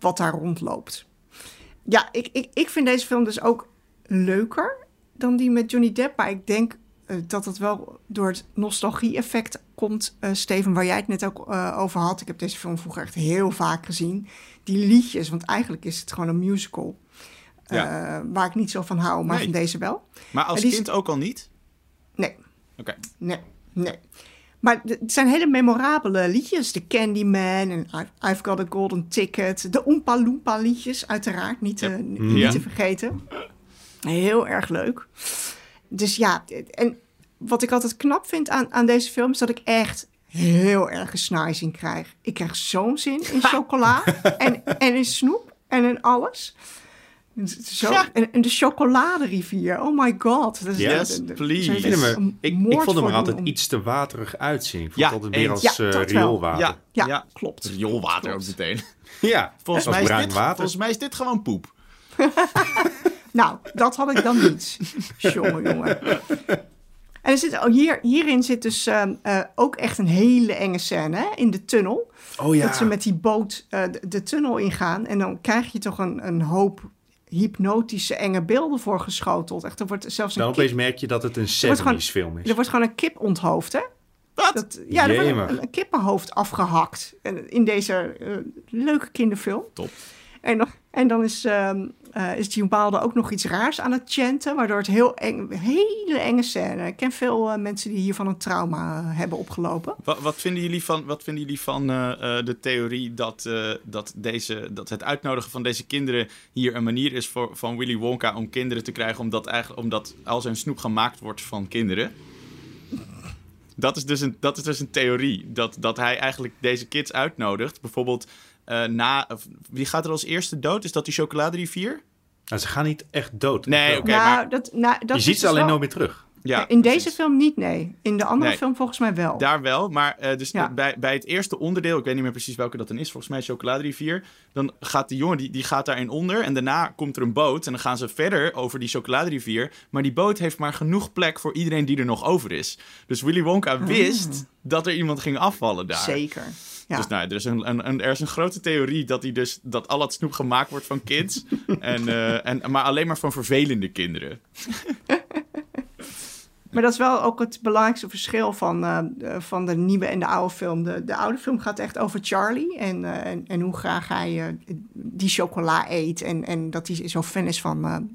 wat daar rondloopt. Ja, ik, ik, ik vind deze film dus ook leuker dan die met Johnny Depp. Maar ik denk eh, dat het wel door het nostalgie-effect komt, eh, Steven, waar jij het net ook eh, over had. Ik heb deze film vroeger echt heel vaak gezien. Die liedjes, want eigenlijk is het gewoon een musical. eh, Ja. waar ik niet zo van hou, maar Nee. van deze wel. Maar als kind ook al niet? Nee, Oké. Nee, nee. Maar het zijn hele memorabele liedjes. De Candyman en I've, Got a Golden Ticket. De Oompa Loompa liedjes, uiteraard. Niet, te- Yep. niet Ja. te vergeten. Heel erg leuk. Dus ja, en wat ik altijd knap vind aan, aan deze film... is dat ik echt heel erg een in krijg. Ik krijg zo'n zin in chocola en, en in snoep en in alles. Zo, Ja. en, en de chocoladerivier. Oh my god. Dat is, Yes, dat- dat- please. Ik, ik, vond hem er altijd om- iets te waterig uitzien. Ik vond Ja, het altijd meer als Ja, eh, wel. rioolwater. Ja, Ja. klopt. Rioolwater ook Klopt. meteen. Ja, Volgens mij, is dit, water. volgens mij is dit gewoon poep. Nou, dat had ik dan niet. jongen, jongen. En er zit, oh, hier, hierin zit dus ehm, eh, ook echt een hele enge scène hè, in de tunnel. Oh ja. Dat ze met die boot eh, de, de tunnel ingaan. En dan krijg je toch een, een hoop hypnotische enge beelden voorgeschoteld. Echt, er wordt zelfs een Dan kip, opeens merk je dat het een wordt 70s gewoon- film is. er wordt gewoon een kip onthoofd, hè? Wat? Dat, ja, er wordt een, een kippenhoofd afgehakt en in deze eh, leuke kinderfilm. Top. En dan, en dan is, ehm eh is Gene Wilder ook nog iets raars aan het chanten, waardoor het heel eng, hele enge scène. Ik ken veel eh, mensen die hiervan een trauma eh, hebben opgelopen. Wat, wat vinden jullie van, wat vinden jullie van de theorie dat, dat, deze, dat het uitnodigen van deze kinderen hier een manier is voor, van Willy Wonka om kinderen te krijgen, omdat, eigenlijk, omdat al zijn snoep gemaakt wordt van kinderen? Dat is dus een, dat is dus een theorie. Dat, dat hij eigenlijk deze kids uitnodigt. Bijvoorbeeld eh, na. wie gaat er als eerste dood? Is dat die chocoladerivier? Nou, ze gaan niet echt dood. Nee, oké. nou, maar- dat, nou, dat je ziet ze dus alleen wel- nooit meer terug. Ja, in precies. deze film niet, nee. In de andere Nee. film volgens mij wel. Daar wel, maar eh, dus Ja. bij, bij het eerste onderdeel, ik weet niet meer precies welke dat dan is, volgens mij chocoladerivier, dan gaat die jongen, die, die gaat daarin onder en daarna komt er een boot en dan gaan ze verder over die chocoladerivier, maar die boot heeft maar genoeg plek voor iedereen die er nog over is. Dus Willy Wonka wist dat er iemand ging afvallen daar. Ah. Zeker. Ja. Dus nou, er is een, een, een- er is een grote theorie dat, die dus, dat al het snoep gemaakt wordt van kids. en, eh, en, maar alleen maar van vervelende kinderen. Maar dat is wel ook het belangrijkste verschil van, eh, eh, van de nieuwe en de oude film. De, de oude film gaat echt over Charlie en, eh, en, en hoe graag hij die chocola eet. En, en dat hij zo fan is van,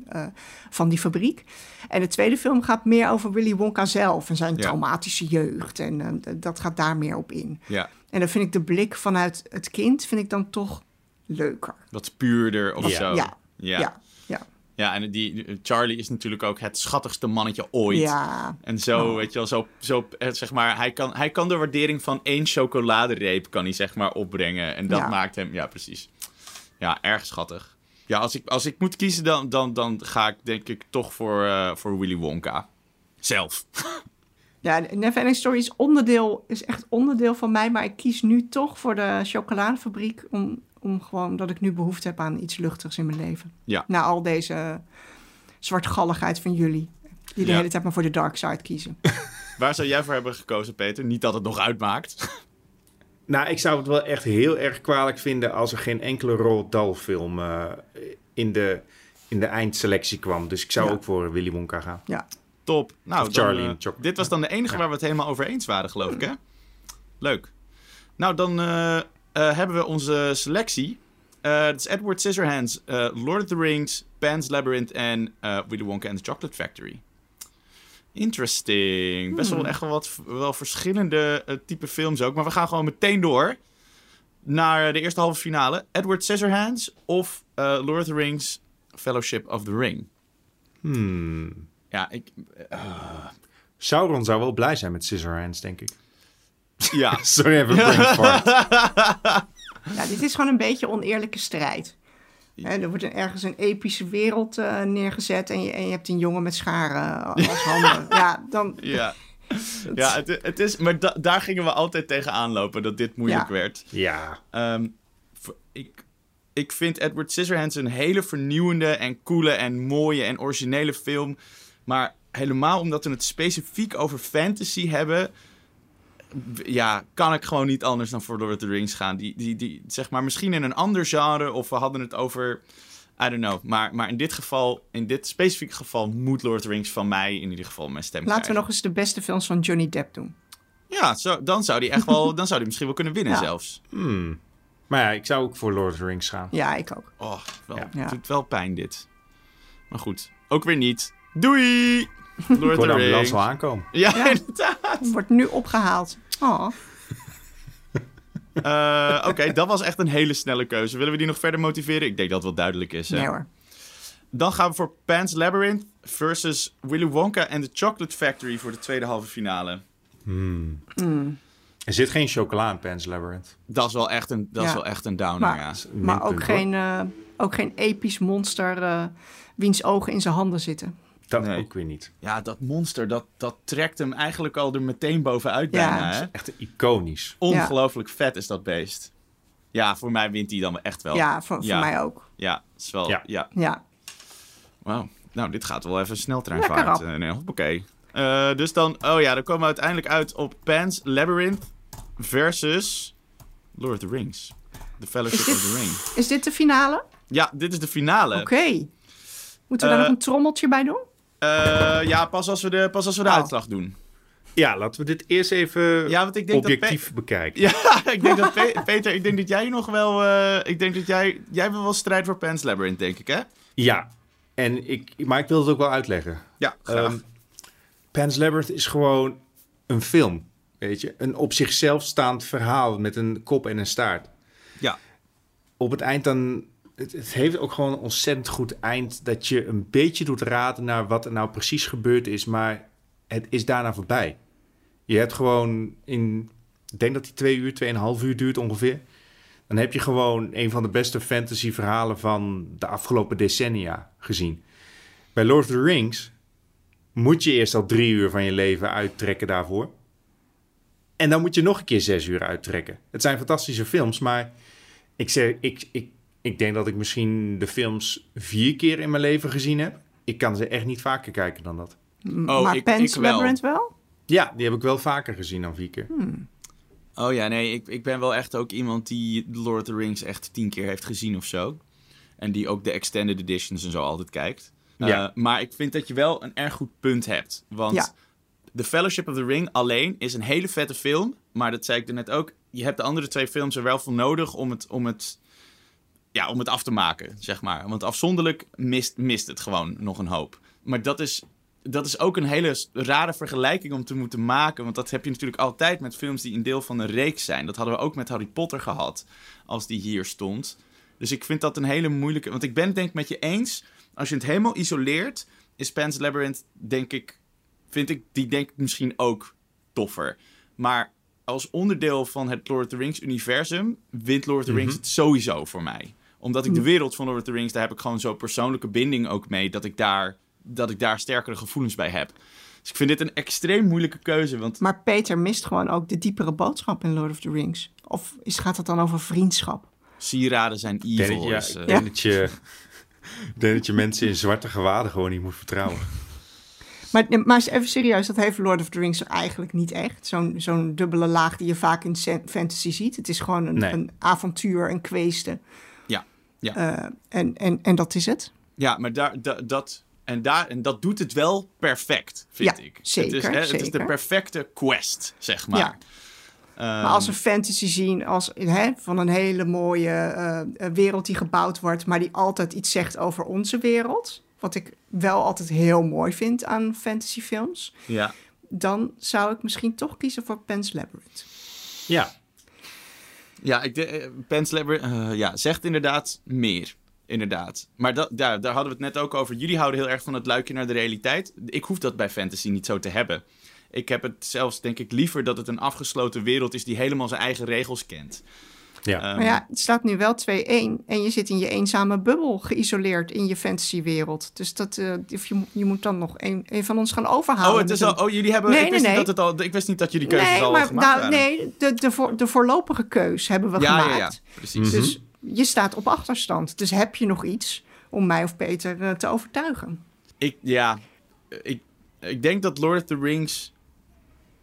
van die fabriek. En de tweede film gaat meer over Willy Wonka zelf en zijn Ja. traumatische jeugd. En dat gaat daar meer op in. Ja, En dan vind ik de blik vanuit het kind vind ik dan toch leuker. wat puurder of Ja. zo. Ja, ja. ja, ja. En die, Charlie is natuurlijk ook het schattigste mannetje ooit. Ja, En zo, Oh. weet je wel, zo, zo eh, zeg maar, hij kan, hij kan de waardering van één chocoladereep, kan hij zeg maar opbrengen. En dat Ja. maakt hem, ja precies. Ja, erg schattig. Ja, als ik, als ik moet kiezen, dan, dan, dan ga ik denk ik toch voor, eh, voor Willy Wonka. Zelf. Ja, Neverending Story is, onderdeel, is echt onderdeel van mij. Maar ik kies nu toch voor de chocoladefabriek. Om, om gewoon dat ik nu behoefte heb aan iets luchtigs in mijn leven. Ja. Na al deze zwartgalligheid van jullie. Die de Ja. hele tijd maar voor de dark side kiezen. Waar zou jij voor hebben gekozen, Peter? Niet dat het nog uitmaakt. Nou, ik zou het wel echt heel erg kwalijk vinden als er geen enkele Roald Dahl film eh, in, de, in de eindselectie kwam. Dus ik zou Ja. ook voor Willy Wonka gaan. Ja. Top. Nou, Of Charlie dan, eh, in Chocolate dit was dan de enige Ja. waar we het helemaal over eens waren, geloof ik, hè? Leuk. Nou, dan eh, eh, hebben we onze selectie. Eh het is Edward Scissorhands, eh, Lord of the Rings, Pan's Labyrinth en eh, Willy Wonka and the Chocolate Factory. Interesting. Best wel echt wel wat wel verschillende eh, type films ook. Maar we gaan gewoon meteen door naar de eerste halve finale. Edward Scissorhands of eh, Lord of the Rings, Fellowship of the Ring. Hmm. Ja, ik... Sauron zou wel blij zijn met Scissorhands, denk ik. Ja, Sorry, even brain fart. Ja, dit is gewoon een beetje oneerlijke strijd. Hè, er wordt een, ergens een epische wereld eh, neergezet en je, en je hebt een jongen met scharen als handen. Ja, dan... Ja. Ja, het, het is, maar da- daar gingen we altijd tegen aanlopen dat dit moeilijk Ja. werd. Ja. Ehm, ik, ik vind Edward Scissorhands een hele vernieuwende en coole en mooie en originele film. Maar helemaal omdat we het specifiek over fantasy hebben, ja, kan ik gewoon niet anders dan voor Lord of the Rings gaan. Die, die, die, zeg maar, misschien in een ander genre of we hadden het over, I don't know. Maar, maar in dit geval, in dit specifieke geval, moet Lord of the Rings van mij in ieder geval mijn stem Laten we nog eens de beste films van Johnny Depp doen. Ja, zo, dan zou die echt wel, dan zou die misschien wel kunnen winnen Ja. zelfs. Hmm. Maar ja, ik zou ook voor Lord of the Rings gaan. Ja, ik ook. Oh, wel. Ja. het doet wel pijn dit. Maar goed, ook weer niet. Doei! Lord Ik of the de ambulance Rings. al aankomen. Ja, Ja. inderdaad. Wordt nu opgehaald. Oh, Eh, Oké, dat was echt een hele snelle keuze. Willen we die nog verder motiveren? Ik denk dat het wel duidelijk is. Hè? nee hoor. Dan gaan we voor Pan's Labyrinth versus Willy Wonka and the Chocolate Factory voor de tweede halve finale. Mm. Er zit geen chocola in Pan's Labyrinth. Dat is wel echt een, dat is wel echt een downer, Maar- ja. Maar ook geen, eh, ook geen episch monster eh, wiens ogen in zijn handen zitten. Dat Nee. ook weer niet. Ja, dat monster, dat, dat trekt hem eigenlijk al er meteen bovenuit Ja. bijna, hè? Echt iconisch. Ongelooflijk vet is dat beest. Ja, voor mij wint hij dan echt wel. Ja, voor, voor Ja. mij ook. Ja, is wel, ja. Ja. Ja. Wauw. Nou, dit gaat wel even sneltreinvaart. Uh, nee, hoppakee. Eh, dus dan, oh ja, dan komen we uiteindelijk uit op Pan's Labyrinth versus Lord of the Rings. The Fellowship dit- of the Ring. Is dit de finale? Ja, dit is de finale. Oké. Moeten we Eh, daar nog een trommeltje bij doen? Eh, ja, pas als we de, pas als we de Oh. uitslag doen. Ja, laten we dit eerst even Ja, want ik denk objectief dat... bekijken. Ja, ik denk dat Pe- Peter, ik denk dat jij nog wel... eh, ik denk dat jij... Jij wil wel strijd voor Pan's Labyrinth, denk ik, hè? Ja, en ik, maar ik wil het ook wel uitleggen. Ja, graag. Pan's Labyrinth is gewoon een film. Weet je, een op zichzelf staand verhaal met een kop en een staart. ja. Op het eind dan. Het, het heeft ook gewoon een ontzettend goed eind. Dat je een beetje doet raden naar wat er nou precies gebeurd is. Maar het is daarna voorbij. Je hebt gewoon in. Ik denk dat die twee uur, tweeënhalf uur duurt ongeveer. Dan heb je gewoon een van de beste fantasy verhalen van de afgelopen decennia gezien. Bij Lord of the Rings moet je eerst al drie uur van je leven uittrekken daarvoor. En dan moet je nog een keer zes uur uittrekken. Het zijn fantastische films, maar ik, zeg, ik, ik, ik denk dat ik misschien de films vier keer in mijn leven gezien heb. Ik kan ze echt niet vaker kijken dan dat. M- Oh, maar ik- Pan's ik wel. Labyrinth wel? Ja, die heb ik wel vaker gezien dan vier keer. Oh ja, nee, ik, ik ben wel echt ook iemand die Lord of the Rings echt tien keer heeft gezien of zo. En die ook de extended editions en zo altijd kijkt. Eh, Ja. maar ik vind dat je wel een erg goed punt hebt. Want Ja. The Fellowship of the Ring alleen is een hele vette film. Maar dat zei ik er net ook. Je hebt de andere twee films er wel voor nodig om het, om het, ja, om het af te maken, zeg maar. Want afzonderlijk mist, mist het gewoon nog een hoop. Maar dat is, dat is ook een hele rare vergelijking om te moeten maken. Want dat heb je natuurlijk altijd met films die een deel van een reeks zijn. Dat hadden we ook met Harry Potter gehad, als die hier stond. Dus ik vind dat een hele moeilijke... Want ik ben het denk ik met je eens. Als je het helemaal isoleert, is Pan's Labyrinth, denk ik... Vind ik die denk ik misschien ook toffer. Maar als onderdeel van het Lord of the Rings universum... wint Lord of the Rings het sowieso voor mij. Omdat ik de wereld van Lord of the Rings... daar heb ik gewoon zo'n persoonlijke binding ook mee... dat ik daar, dat ik daar sterkere gevoelens bij heb. Dus ik vind dit een extreem moeilijke keuze. Want Maar Peter mist gewoon ook de diepere boodschap in Lord of the Rings. Of is, gaat het dan over vriendschap? sieraden zijn Ik evil. ja, eh, denk dat je, denk dat je mensen in zwarte gewaden gewoon niet moet vertrouwen. Maar, maar even serieus, dat heeft Lord of the Rings eigenlijk niet echt. Zo'n zo'n dubbele laag die je vaak in fantasy ziet. Het is gewoon een, Nee. een avontuur, een kweeste. Ja. Eh, en, en, en dat is het. Ja, maar daar, da- dat, en, daar, en dat doet het wel perfect, vind Ja, ik. zeker, het, is, hè, het is de zeker. perfecte quest, zeg maar. Ja. Maar als we fantasy zien als hè, van een hele mooie eh, eh, wereld die gebouwd wordt, maar die altijd iets zegt over onze wereld, wat ik wel altijd heel mooi vind aan fantasyfilms, Ja. dan zou ik misschien toch kiezen voor Pan's Labyrinth. Ja, Ja, ik de, eh, eh, ja, zegt inderdaad meer. Inderdaad. Maar daar hadden we het net ook over. Jullie houden heel erg van het luikje naar de realiteit. Ik hoef dat bij fantasy niet zo te hebben. Ik heb het zelfs, denk ik, liever dat het een afgesloten wereld is die helemaal zijn eigen regels kent. Ja. Ehm, Maar ja, het staat nu wel 2-1 en je zit in je eenzame bubbel geïsoleerd in je fantasywereld. Dus dat, eh, of je, moet- je moet dan nog een, een van ons gaan overhalen. oh, het is met al, oh, jullie hebben. Nee, ik, wist nee, Niet nee. dat het al, ik wist niet dat jullie keuzes nee, al maar gemaakt nou, waren. nee, de, de, voor, de voorlopige keus hebben we Ja, ja, gemaakt. ja, precies. Dus je staat op achterstand. Dus heb je nog iets om mij of Peter eh, te overtuigen? Ik, ja, ik, ik denk dat Lord of the Rings.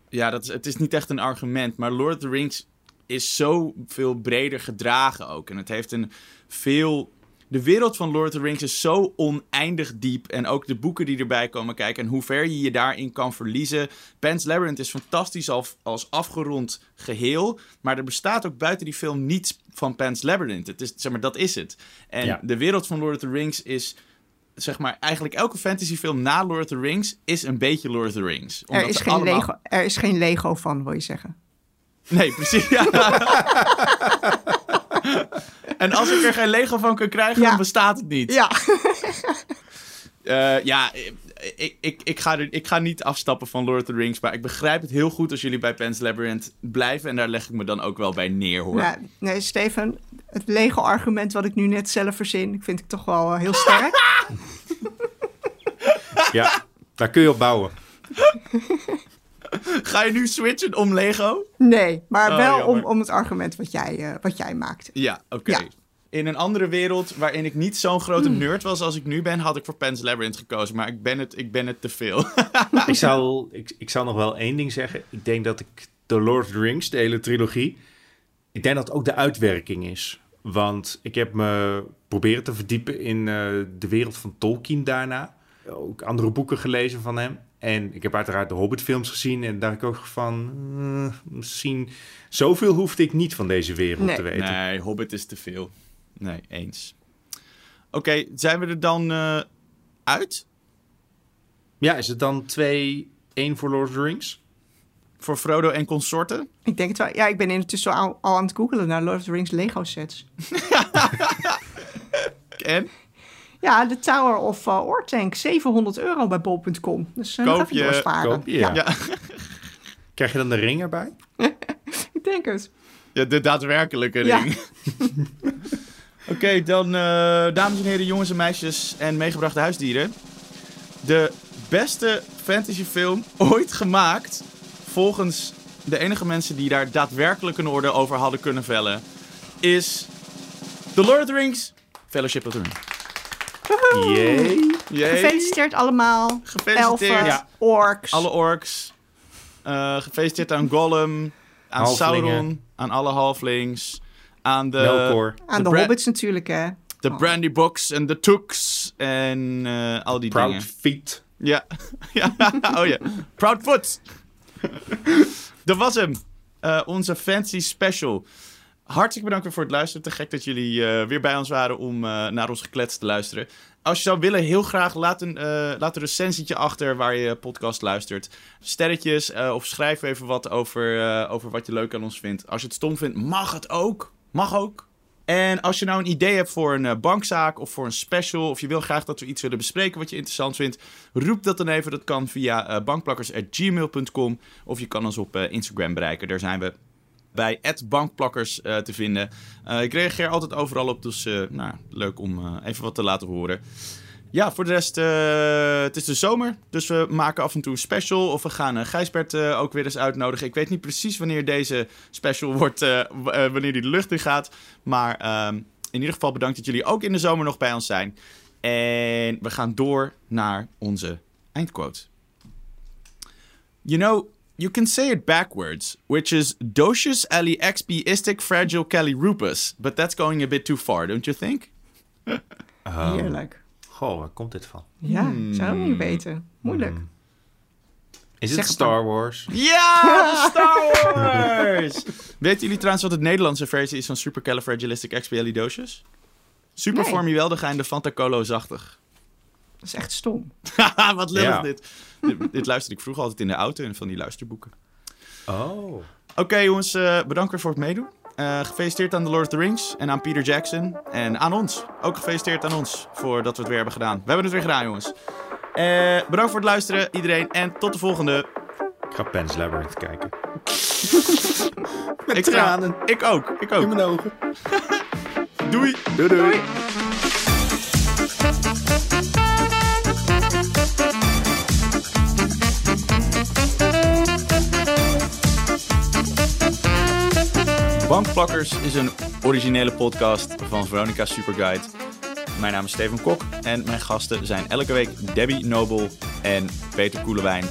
Ja, dat is, het is niet echt een argument, maar Lord of the Rings is zo veel breder gedragen ook. En het heeft een veel. De wereld van Lord of the Rings is zo oneindig diep. En ook de boeken die erbij komen kijken. En hoe ver je je daarin kan verliezen. Pan's Labyrinth is fantastisch als, als afgerond geheel. Maar er bestaat ook buiten die film niets van Pan's Labyrinth. Het is, zeg maar, dat is het. En Ja. de wereld van Lord of the Rings is zeg maar, eigenlijk elke fantasyfilm na Lord of the Rings is een beetje Lord of the Rings. Er Omdat is, ze geen allemaal- Lego, er is geen Lego van, wil je zeggen. Nee, precies. Ja. en als ik er geen Lego van kan krijgen, Ja. dan bestaat het niet. Ja, Eh, ja, ik, ik, ik, ga er, ik ga niet afstappen van Lord of the Rings, maar ik begrijp het heel goed als jullie bij Pan's Labyrinth blijven. En daar leg ik me dan ook wel bij neer, hoor. Nou, nee, Steven, het Lego-argument wat ik nu net zelf verzin, vind ik toch wel eh, heel sterk. ja, daar kun je op bouwen. Ga je nu switchen om Lego? Nee, maar Oh, wel om, om het argument wat jij, eh, wat jij maakt. Ja, oké. Ja. In een andere wereld waarin ik niet zo'n grote nerd was als ik nu ben, had ik voor Pan's Labyrinth gekozen. Maar ik ben het, ik ben het te veel. ik, zou, ik, ik zou nog wel één ding zeggen. Ik denk dat ik de Lord of the Rings, de hele trilogie... Ik denk dat het ook de uitwerking is. Want ik heb me proberen te verdiepen in eh, de wereld van Tolkien daarna. Ook andere boeken gelezen van hem. En ik heb uiteraard de Hobbit-films gezien. En daar ik ook van... eh, misschien zoveel hoefde ik niet van deze wereld Nee. te weten. Nee, Hobbit is te veel. Nee, eens. Oké, zijn we er dan eh, uit? Ja, is het dan 2-1 voor Lord of the Rings? Voor Frodo en consorten? Ik denk het wel. Ja, ik ben intussen al, al aan het googelen naar Lord of the Rings Lego sets. En? Ja, de Tower of uh, Ortank, 700 euro bij bol.com. Dus uh, Koop je- doorsparen. koop je, ja. Ja, Krijg je dan de ring erbij? ik denk het. ja de daadwerkelijke Ja. ring. Oké, dan eh, dames en heren, jongens en meisjes en meegebrachte huisdieren. De beste fantasyfilm ooit gemaakt, volgens de enige mensen die daar daadwerkelijk een orde over hadden kunnen vellen, is The Lord of the Rings Fellowship of the Ring. Jee. Yay. Gefeliciteerd allemaal. Gefeliciteerd. Elfen, Ja. orks. Alle orks. Eh, gefeliciteerd aan Gollum, aan. Sauron, aan alle halflings, aan de, Melkor. Aan de, hobbits natuurlijk, hè. de Oh. Brandy Box en de Tooks en eh, al die Proud dingen. Feet. Ja. ja, oh ja. Proudfoot. Dat was hem. Eh, onze fancy special. Hartelijk bedankt weer voor het luisteren. Te gek dat jullie eh, weer bij ons waren om eh, naar ons geklets te luisteren. Als je zou willen, heel graag laat een, eh, laat een recensietje achter waar je podcast luistert. Sterretjes of schrijf even wat over, over wat je leuk aan ons vindt. Als je het stom vindt, mag het ook. Mag ook. En als je nou een idee hebt voor een bankzaak of voor een special, of je wil graag dat we iets willen bespreken wat je interessant vindt, roep dat dan even. Dat kan via bankplakkers.gmail.com of je kan ons op Instagram bereiken. Daar zijn we bij bankplakkers eh, te vinden. Eh, ik reageer altijd overal op, dus eh, nou, leuk om even wat te laten horen. Ja, voor de rest, het is de zomer, dus we maken af en toe een special. Of we gaan Gijsbert ook weer eens uitnodigen. Ik weet niet precies wanneer deze special wordt, wanneer die de lucht in gaat. Maar ehm, in ieder geval bedankt dat jullie ook in de zomer nog bij ons zijn. En we gaan door naar onze eindquote. You know, you can say it backwards, which is Docius ali expi istic fragile cali rupus. But that's going a bit too far, don't you think? Oh. Heerlijk. Goh, waar komt dit van? Ja, ik zou het niet weten. Moeilijk. Hmm. Is Zeg het Star Wars? Ja, de Star Wars! Weten jullie trouwens wat het Nederlandse versie is van Supercalifragilisticexpialidocious? Super Nee. formiweldigijn Fantacolo zachtig. Dat is echt stom. Haha, wat lullig Ja. dit. dit. Dit luisterde ik vroeger altijd in de auto in van die luisterboeken. Oh. Oké jongens, eh, bedankt weer voor het meedoen. Eh, gefeliciteerd aan The Lord of the Rings en aan Peter Jackson. En aan ons. Ook gefeliciteerd aan ons voor dat we het weer hebben gedaan. We hebben het weer gedaan jongens. Eh, bedankt voor het luisteren iedereen en tot de volgende. Ik ga Pan's Labyrinth kijken. ik tranen. ik ook, ik In ook. mijn ogen. Doei. Doei doei. Bankplakkers is een originele podcast van Veronica Superguide. Mijn naam is Steven Kok en mijn gasten zijn elke week Debbie Nobel en Peter Koelewijn.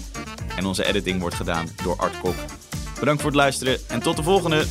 En onze editing wordt gedaan door Art Kok. Bedankt voor het luisteren en tot de volgende!